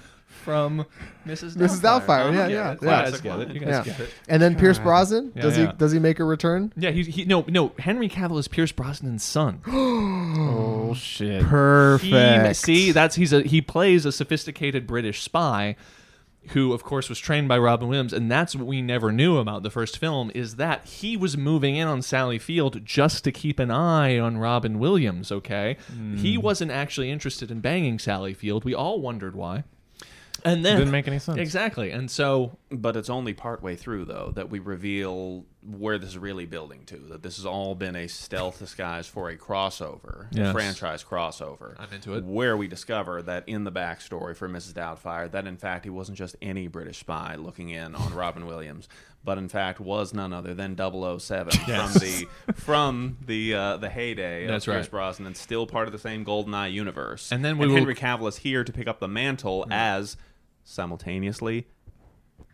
from Mrs. Mrs. Doubtfire. Doubtfire, yeah, You yeah, get it. yeah. You guys get it. You guys Yeah. get it. And then Pierce Brosnan Yeah, does yeah. he does he make a return? Yeah, he, he no no Henry Cavill is Pierce Brosnan's son. Oh shit. He, Perfect. see, that's he's a he plays a sophisticated British spy who of course was trained by Robin Williams and that's what we never knew about the first film is that he was moving in on Sally Field just to keep an eye on Robin Williams, okay? Hmm. He wasn't actually interested in banging Sally Field. We all wondered why. And then it Didn't make any sense. Exactly. And so But it's only partway through, though, that we reveal where this is really building to. That this has all been a stealth disguise for a crossover, Yes. a franchise crossover. I'm into it. Where we discover that in the backstory for Mrs. Doubtfire, that in fact he wasn't just any British spy looking in on Robin Williams, but in fact was none other than 007 from the from the uh, the heyday That's of Pierce right. Brosnan, and still part of the same GoldenEye universe. And then we will- Henry Cavill is here to pick up the mantle as simultaneously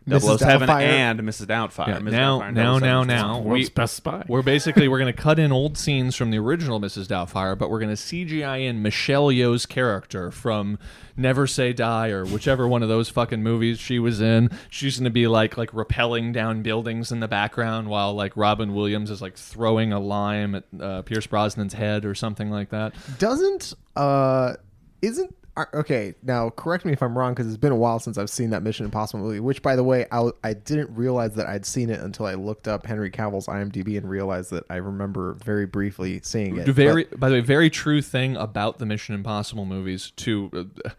Mrs. 007 Doubtfire. and Mrs. Doubtfire. Yeah, Mrs. now- Doubtfire and now, 007 now, now. one. World's we- best spy. We're basically we're going to cut in old scenes from the original Mrs. Doubtfire, but we're going to CGI in Michelle Yeoh's character from Never Say Die or whichever one of those fucking movies she was in. She's going to be like like rappelling down buildings in the background while like Robin Williams is like throwing a lime at uh, Pierce Brosnan's head or something like that. Doesn't uh isn't are- okay now correct me if i'm wrong because it's been a while since i've seen that mission impossible movie which by the way I didn't realize that i'd seen it until i looked up henry cavill's imdb and realized that i remember very briefly seeing it very by the way very true thing about the mission impossible movies too uh,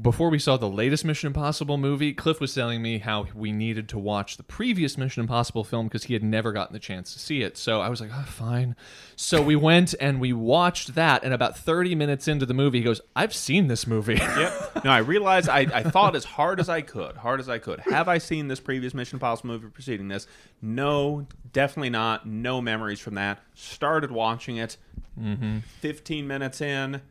before we saw the latest mission impossible movie cliff was telling me how we needed to watch the previous mission impossible film because he had never gotten the chance to see it so i was like oh, fine so we went and we watched that and about 30 minutes into the movie he goes i've seen this movie Yep. No, I realized I, I thought as hard as I could, hard as I could. Have I seen this previous Mission Impossible movie preceding this? No, definitely not. No memories from that. Started watching it. Mm-hmm. 15 minutes in,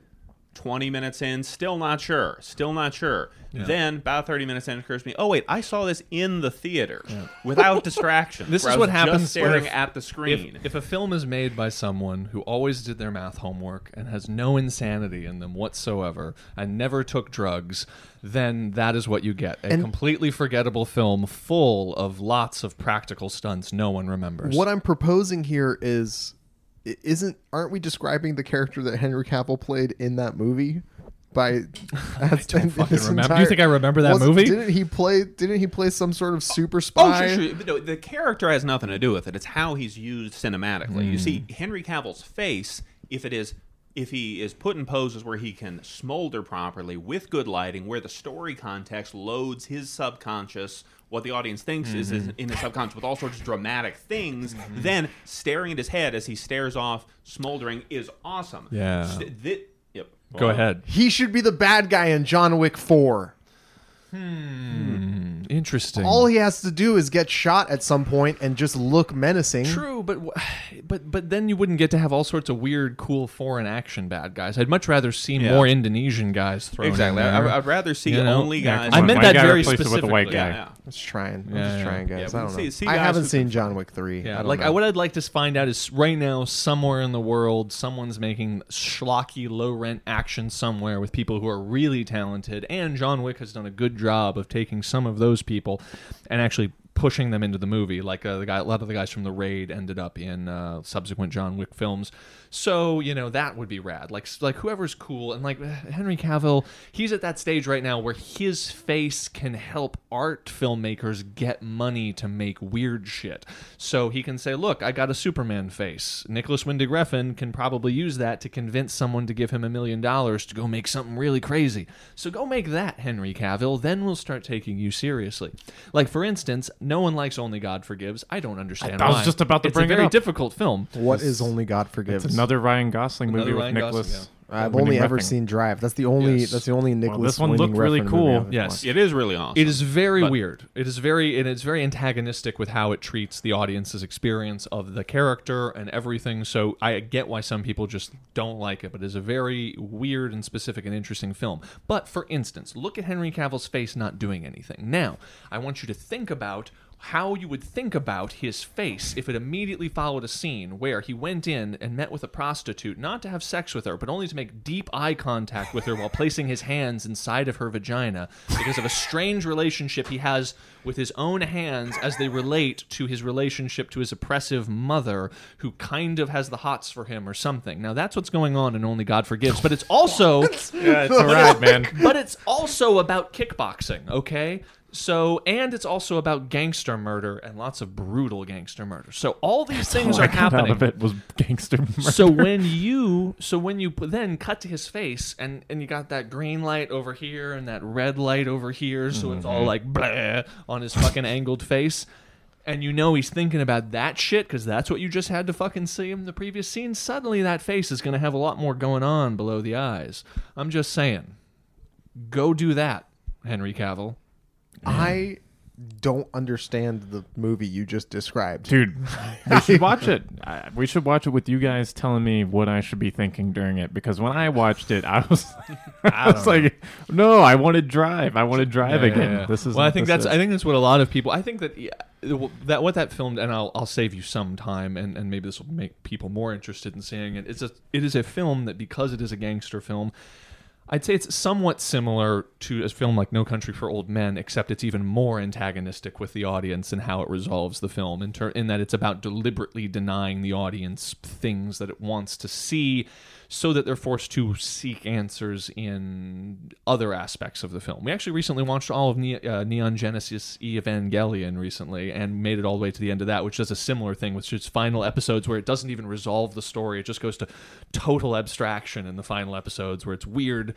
20 minutes in, still not sure. Still not sure. Then, about 30 minutes in, it occurs to me, oh, wait, I saw this in the theater without distraction. This is what happens just staring if- at the screen. If, if a film is made by someone who always did their math homework and has no insanity in them whatsoever and never took drugs, then that is what you get. A And- completely forgettable film full of lots of practical stunts no one remembers. what i'm proposing here is i- isn't aren't we describing the character that henry cavill played in that movie by I don't fucking remember. Do you think I remember that movie? Didn't he play? Didn't he play some sort of super spy? Oh, sure, sure. No, the character has nothing to do with it. It's how he's used cinematically. You see, Hmm. Henry Cavill's face, if it is if he is put in poses where he can smolder properly with good lighting, where the story context loads his subconscious, what the audience thinks is Mm-hmm. is in his subconscious with all sorts of dramatic things, then staring at his head as he stares off, smoldering is awesome. Yeah. St- thi- yep. Go ahead. He should be the bad guy in John Wick Four. Interesting. All he has to do is get shot at some point and just look menacing. True, but w- but but then you wouldn't get to have all sorts of weird, cool foreign action bad guys. I'd much rather see Yeah. more Indonesian guys thrown Exactly. in I, there. I'd rather see You know? only guys. come I on, meant white that guy very replace it with a white specifically. guy. Yeah, yeah. Let's try and Yeah, I'm just yeah. trying, guys. Yeah, I don't see- know. see I guys haven't who seen John Wick Three. I Yeah, don't like know. I, what I'd like to find out is right now somewhere in the world someone's making schlocky low rent action somewhere with people who are really talented and John Wick has done a good job of taking some of those people and actually pushing them into the movie. Like uh, the guy a lot of the guys from the raid ended up in uh, subsequent John Wick films So you know that would be rad. Like like whoever's cool and like Henry Cavill, he's at that stage right now where his face can help art filmmakers get money to make weird shit. So he can say, "Look, I got a Superman face." Nicolas Winding Refn can probably use that to convince someone to give him a million dollars to go make something really crazy. So go make that, Henry Cavill. Then we'll start taking you seriously. Like for instance, no one likes Only God Forgives. I don't understand. I was why. just about to bring up. it's bring a it very up. difficult film. What is only God forgives? It's another Ryan Gosling movie Another with Ryan Nicolas. Gosling, I've Winding only ever Refn. seen Drive. That's the only. Yes. That's the only Nicolas. this one Winding looked really cool. Yes. watched. It is really awesome. It is very But- weird. It is very and it's very antagonistic with how it treats the audience's experience of the character and everything. So I get why some people just don't like it, but it is a very weird and specific and interesting film. But for instance, look at Henry Cavill's face not doing anything. Now, I want you to think about how you would think about his face if it immediately followed a scene where he went in and met with a prostitute not to have sex with her but only to make deep eye contact with her while placing his hands inside of her vagina because of a strange relationship he has with his own hands as they relate to his relationship to his oppressive mother who kind of has the hots for him or something now that's what's going on in only god forgives but it's also Yeah, it's a ride, man. but it's also about kickboxing, okay? So, and it's also about gangster murder and lots of brutal gangster murder. So, all these oh, things All are got out of it was gangster murder. So when you, so when you then cut to his face, and and you got that green light over here and that red light over here, so it's all mm-hmm. like blah on his fucking angled face, and you know he's thinking about that shit because that's what you just had to fucking see in the previous scene. Suddenly, that face is gonna have a lot more going on below the eyes. I'm just saying, go do that, Henry Cavill. I don't understand the movie you just described. Dude, we should watch it. I, we should watch it with you guys telling me what I should be thinking during it. Because when I watched it, I was, I, was like, no, I want to drive. I want to drive Yeah, yeah, again. yeah. This is. well. I think that's. is. I think that's what a lot of people. I think that yeah, that what that filmed, and I'll I'll save you some time, and and maybe this will make people more interested in seeing it. It's a it is a film that because it is a gangster film. I'd say it's somewhat similar to a film like No Country for Old Men, except it's even more antagonistic with the audience and how it resolves the film. In, ter- in that it's about deliberately denying the audience things that it wants to see, so that they're forced to seek answers in other aspects of the film. We actually recently watched all of ne- uh, Neon Genesis Evangelion recently, and made it all the way to the end of that, which does a similar thing with its final episodes where it doesn't even resolve the story; it just goes to total abstraction in the final episodes, where it's weird.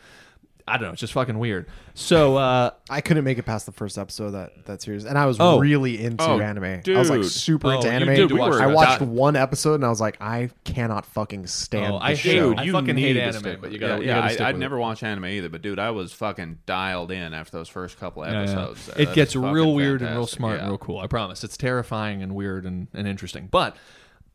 I don't know. It's just fucking weird. So, uh, I couldn't make it past the first episode of that that series, and I was Oh. really into Oh, anime. I was like dude. super Oh, into you anime. did watch I that. watched That- one episode, and I was like, I cannot fucking stand Oh, this I hate- show. I you fucking hate need to anime, stick but you it. gotta- you yeah, gotta yeah, stick I, I'd with never watch anime either, but dude, I was fucking dialed in after those first couple yeah, yeah. episodes. there. it That's gets fucking real weird and real fantastic. smart Yeah. and real cool. I promise. It's terrifying and weird and, and interesting. But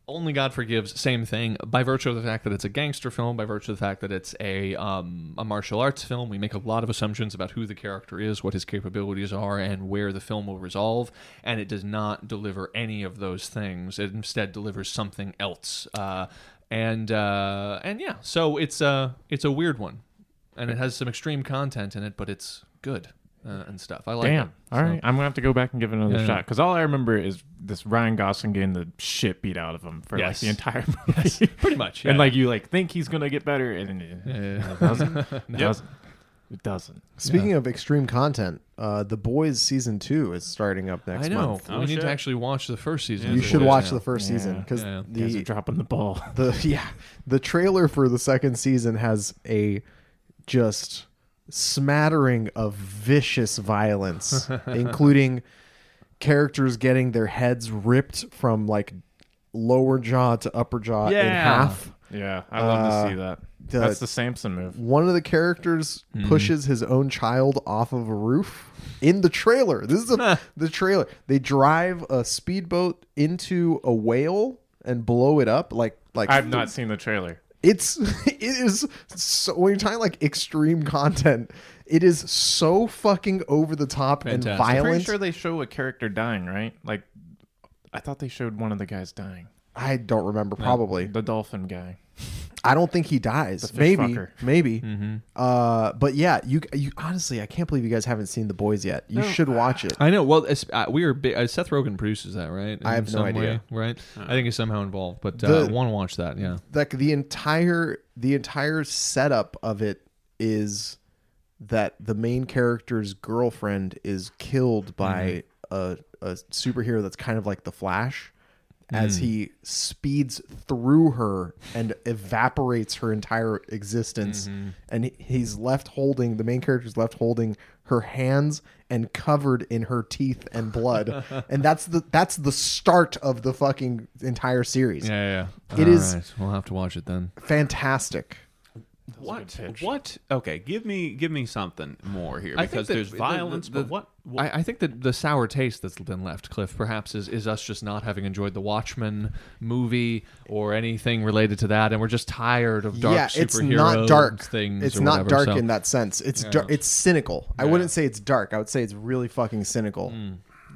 only God Forgives, same thing. By virtue of the fact that it's a gangster film, by virtue of the fact that it's a um, a martial arts film, we make a lot of assumptions about who the character is, what his capabilities are, and where the film will resolve. And it does not deliver any of those things. It instead delivers something else. Uh, and uh, and yeah, so it's a it's a weird one, and it has some extreme content in it, but it's good uh, and stuff. I like Damn. it. All right, I'm gonna have to go back and give it another Yeah. shot because all I remember is this Ryan Gosling getting the shit beat out of him for like the entire movie. Pretty much, and like you like think he's gonna get better, and it, Yeah, yeah, it doesn't. It doesn't. It doesn't. Speaking of extreme content, uh, The Boys season two is starting up next I know. month. Oh, we need to actually watch the first season. You should watch Boys the first Yeah. season because Yeah. You guys are dropping the ball. the yeah the trailer for the second season has a just smattering of vicious violence, including characters getting their heads ripped from like lower jaw to upper jaw in half. Yeah, I love Uh, to see that. the- That's the Samson move. One of the characters Hmm. pushes his own child off of a roof in the trailer. This is a, the trailer. They drive a speedboat into a whale and blow it up like like I've not seen the trailer. It's it is so when you're talking like extreme content it is so fucking over the top Fantastic. and I'm pretty sure they show a character dying, right? Like, I thought they showed one of the guys dying. i don't remember probably The dolphin guy. I don't think he dies. The fish Maybe, fucker. maybe. Mm-hmm. Uh, but yeah, you you honestly, I can't believe you guys haven't seen The Boys yet. You should watch it. I know. Well, it's, uh, we are big, uh, Seth Rogen produces that, right? I have no idea. way, right? I think he's somehow involved, but The- uh, I want to watch that. Yeah. like the entire the entire setup of it is that the main character's girlfriend is killed by a, a superhero that's kind of like the Flash as hmm. he speeds through her and evaporates her entire existence mm-hmm. and he's left holding the main character's left holding her hands and covered in her teeth and blood and that's the that's the start of the fucking entire series Yeah, yeah. yeah. It is- right, We'll have to watch it then. fantastic What? What? Okay, give me give me something more here because there's the- violence. the- but what? what I, I think that the sour taste that's been left, Cliff, perhaps is, is us just not having enjoyed the Watchmen movie or anything related to that, and we're just tired of dark yeah, it's superhero not dark. things. It's or not whatever, dark so- in that sense. It's Yeah. dar- it's cynical. I wouldn't say it's dark. I would say it's really fucking cynical.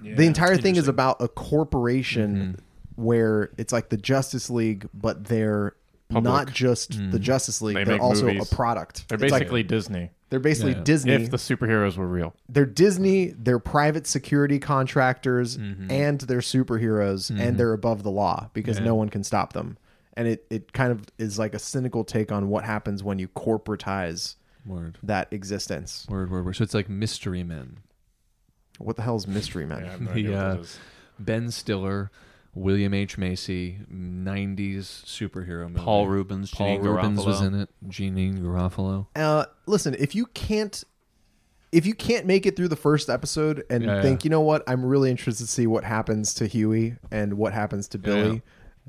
Yeah. the entire thing is about a corporation Mm-hmm. where it's like the Justice League, but they're not just Mm. the Justice League. They They are also movies. a product. They're It's like- basically Disney. they're basically Yeah. Disney. If the superheroes were real. they're Disney, they're private security contractors, Mm-hmm. and they're superheroes, and they're above the law because Yeah. no one can stop them. And it, it kind of is like a cynical take on what happens when you corporatize Word, that existence. word, word, word. So it's like Mystery Men. What the hell is Mystery Men? have no The, uh, that is. Ben Stiller, William H. Macy, 90s superhero movie. Paul Reubens, Paul Janeane Reubens was in it. Janeane Garofalo. Uh, listen, if you can't, if you can't make it through the first episode and Yeah, think, yeah. you know what, I'm really interested to see what happens to Huey and what happens to Billy, yeah.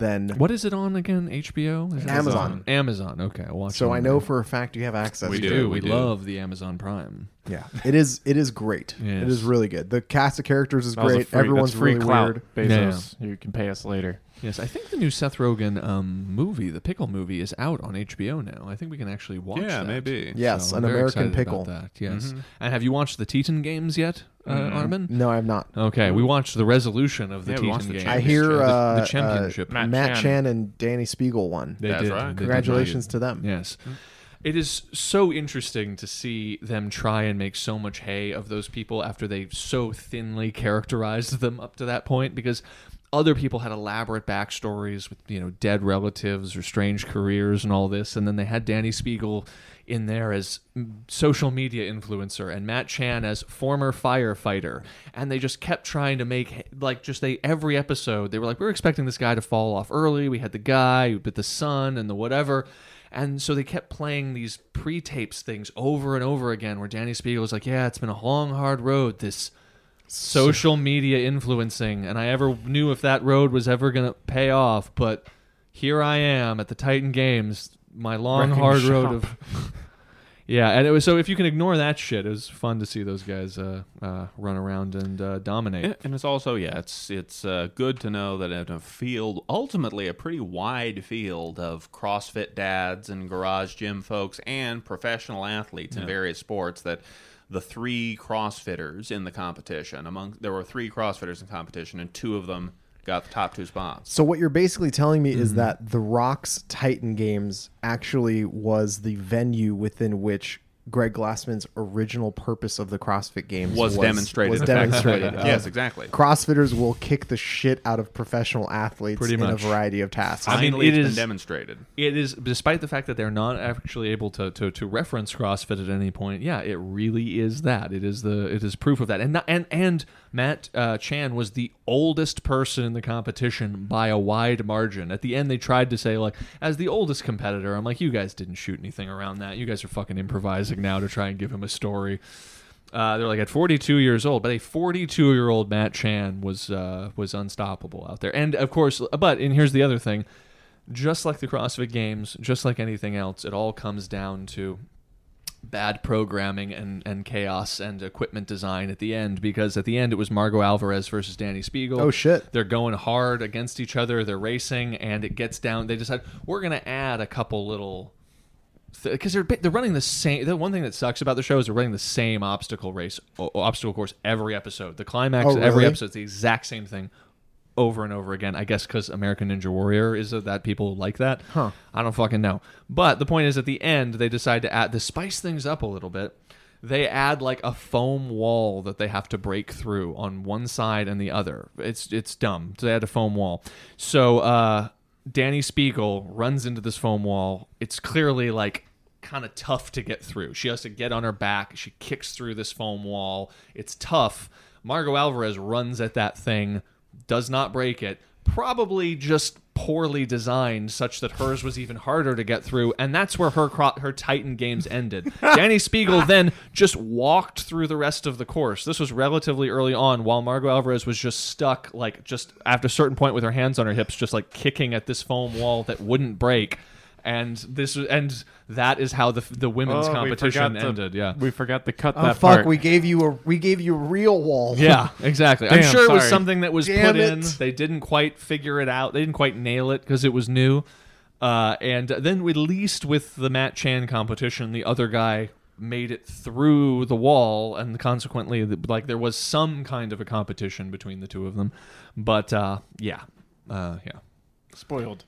Then What is it on again? HBO? Is it Amazon. Amazon. Okay, I'll watch. so it I on know there. for a fact you have access. We to we it. do, do. we We, do. love the Amazon Prime. Yeah, it is. It is great. It Yes. is really good. The cast of characters is That was a great. free- Everyone's free really clout. weird. Bezos, you can pay us later. Yes, I think the new Seth Rogen um, movie, the Pickle movie, is out on HBO now. I think we can actually watch. Yeah, that. maybe. Yes, So an I'm very American excited pickle. About that. Yes. Mhm. And have you watched the Titan games yet, uh. Armin? No, I'm not. Okay, we watched the resolution of the Yeah, we Titan watched the games. I hear the, uh, the championship. uh, Matt Matt, Chan. Chan and Dani Speegle won. They That's did. right. They did Congratulations to them. Yes. It is so interesting to see them try and make so much hay of those people after they so thinly characterized them up to that point because other people had elaborate backstories with you know dead relatives or strange careers and all this and then they had Dani Speegle in there as social media influencer and Matt Chan as former firefighter. And they just kept trying to make like just they every episode they were like we are expecting this guy to fall off early. We had the guy with the son and the whatever. And so they kept playing these pre-tapes things over and over again where Dani Speegle was like, "Yeah, it's been a long hard road. This social media influencing and I ever knew if that road was ever going to pay off, but here I am at the Titan Games, my long Wrecking hard shop. road of Yeah, and it was so if you can ignore that shit, it was fun to see those guys uh, uh, run around and uh, dominate. Yeah, and it's also yeah, it's it's uh, good to know that in a field, ultimately a pretty wide field of CrossFit dads and garage gym folks and professional athletes in various sports, that the three CrossFitters in the competition among there were three CrossFitters in competition, and two of them got the top two spots. So what you're basically telling me Mm-hmm. is that the Rock's Titan Games actually was the venue within which Greg Glassman's original purpose of the CrossFit Games Was, demonstrated. Was effectively. demonstrated. yes, Uh, exactly. CrossFitters will kick the shit out of professional athletes Pretty in much. a variety of tasks. I mean, Finally, it it's is- been demonstrated. It is, despite the fact that they're not actually able to, to, to reference CrossFit at any point. Yeah, it really is that. It is the it is proof of that. And not, and and Matt uh, Chan was the oldest person in the competition by a wide margin. At the end, they tried to say like, as the oldest competitor, I'm like, you guys didn't shoot anything around that. You guys are fucking improvising now to try and give him a story. Uh, they're like at 42 years old, but a 42 year old Matt Chan was uh, was unstoppable out there. And of course, but and here's the other thing just like the CrossFit Games, just like anything else, it all comes down to bad programming and, and chaos and equipment design at the end because at the end it was Margaux Alvarez versus Dani Speegle. Oh, shit. They're going hard against each other, they're racing and it gets down they decide we're going to add a couple little because they're they're running the same. The one thing that sucks about the show is they're running the same obstacle race, obstacle course every episode. The climax Oh, of every episode is the exact same thing over and over again. I guess because American Ninja Warrior is that people like that. Huh. I don't fucking know. But the point is, at the end, they decide to add to spice things up a little bit. They add like a foam wall that they have to break through on one side and the other. It's it's dumb. So they had a foam wall. So uh, Dani Speegle runs into this foam wall. It's clearly like kind of tough to get through. She has to get on her back. She kicks through this foam wall. It's tough. Margaux Alvarez runs at that thing, does not break it. Probably just poorly designed, such that hers was even harder to get through, and that's where her cro- her Titan games ended. Dani Speegle then just walked through the rest of the course. This was relatively early on, while Margaux Alvarez was just stuck, like just after a certain point with her hands on her hips, just like kicking at this foam wall that wouldn't break. And this and that is how the the women's Oh, competition forgot to- ended. Yeah. we forgot to cut Oh that fuck! part. We gave you a we gave you a real wall. Yeah, exactly. I'm Damn, sure it was something that was Damn put in. They didn't quite figure it out. They didn't quite nail it because it was new. Uh, and then, at least with the Matt Chan competition, the other guy made it through the wall, and consequently, like there was some kind of a competition between the two of them. But uh, yeah, uh, yeah. spoiled.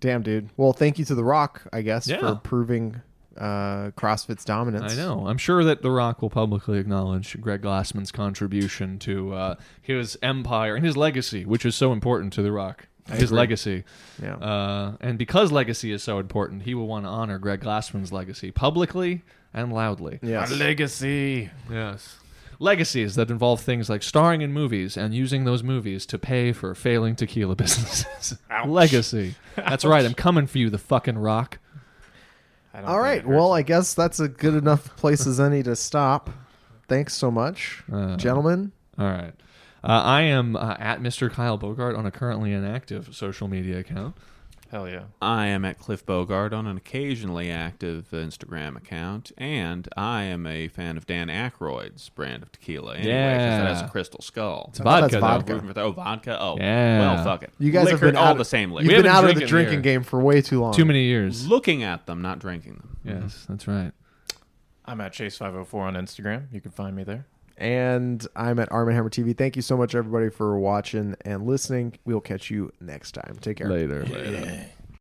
Damn, dude. Well, thank you to The Rock, I guess, Yeah. for proving uh, CrossFit's dominance. I know. I'm sure that The Rock will publicly acknowledge Greg Glassman's contribution to uh, his empire and his legacy, which is so important to The Rock. His agree. legacy. Yeah. Uh, and because legacy is so important, he will want to honor Greg Glassman's legacy publicly and loudly. yes. legacy. Yes. Legacies that involve things like starring in movies and using those movies to pay for failing tequila businesses. Legacy. That's right. I'm coming for you, the fucking rock. I don't All think right. it hurts. Well, I guess that's a good enough place as any to stop. Thanks so much, Uh, gentlemen. All right. Uh, I am uh, at Mr. Kyle Bogart on a currently inactive social media account. Hell yeah. I am at Cliff Bogart on an occasionally active Instagram account, and I am a fan of Dan Aykroyd's brand of tequila. Anyway, 'cause Yeah. it has a crystal skull. It's I vodka, that's though. vodka. Rooting for the- Oh, vodka. Oh, Yeah. Well, fuck it. You guys have been all out- the same liquor. You've We been out of the drinking drinking here. game for way too long. Too many years. Looking at them, not drinking them. Yes, that's right. I'm at Chase504 on Instagram. You can find me there. And I'm at Arm and Hammer TV. Thank you so much, everybody, for watching and listening. We'll catch you next time. Take care. Later. Later.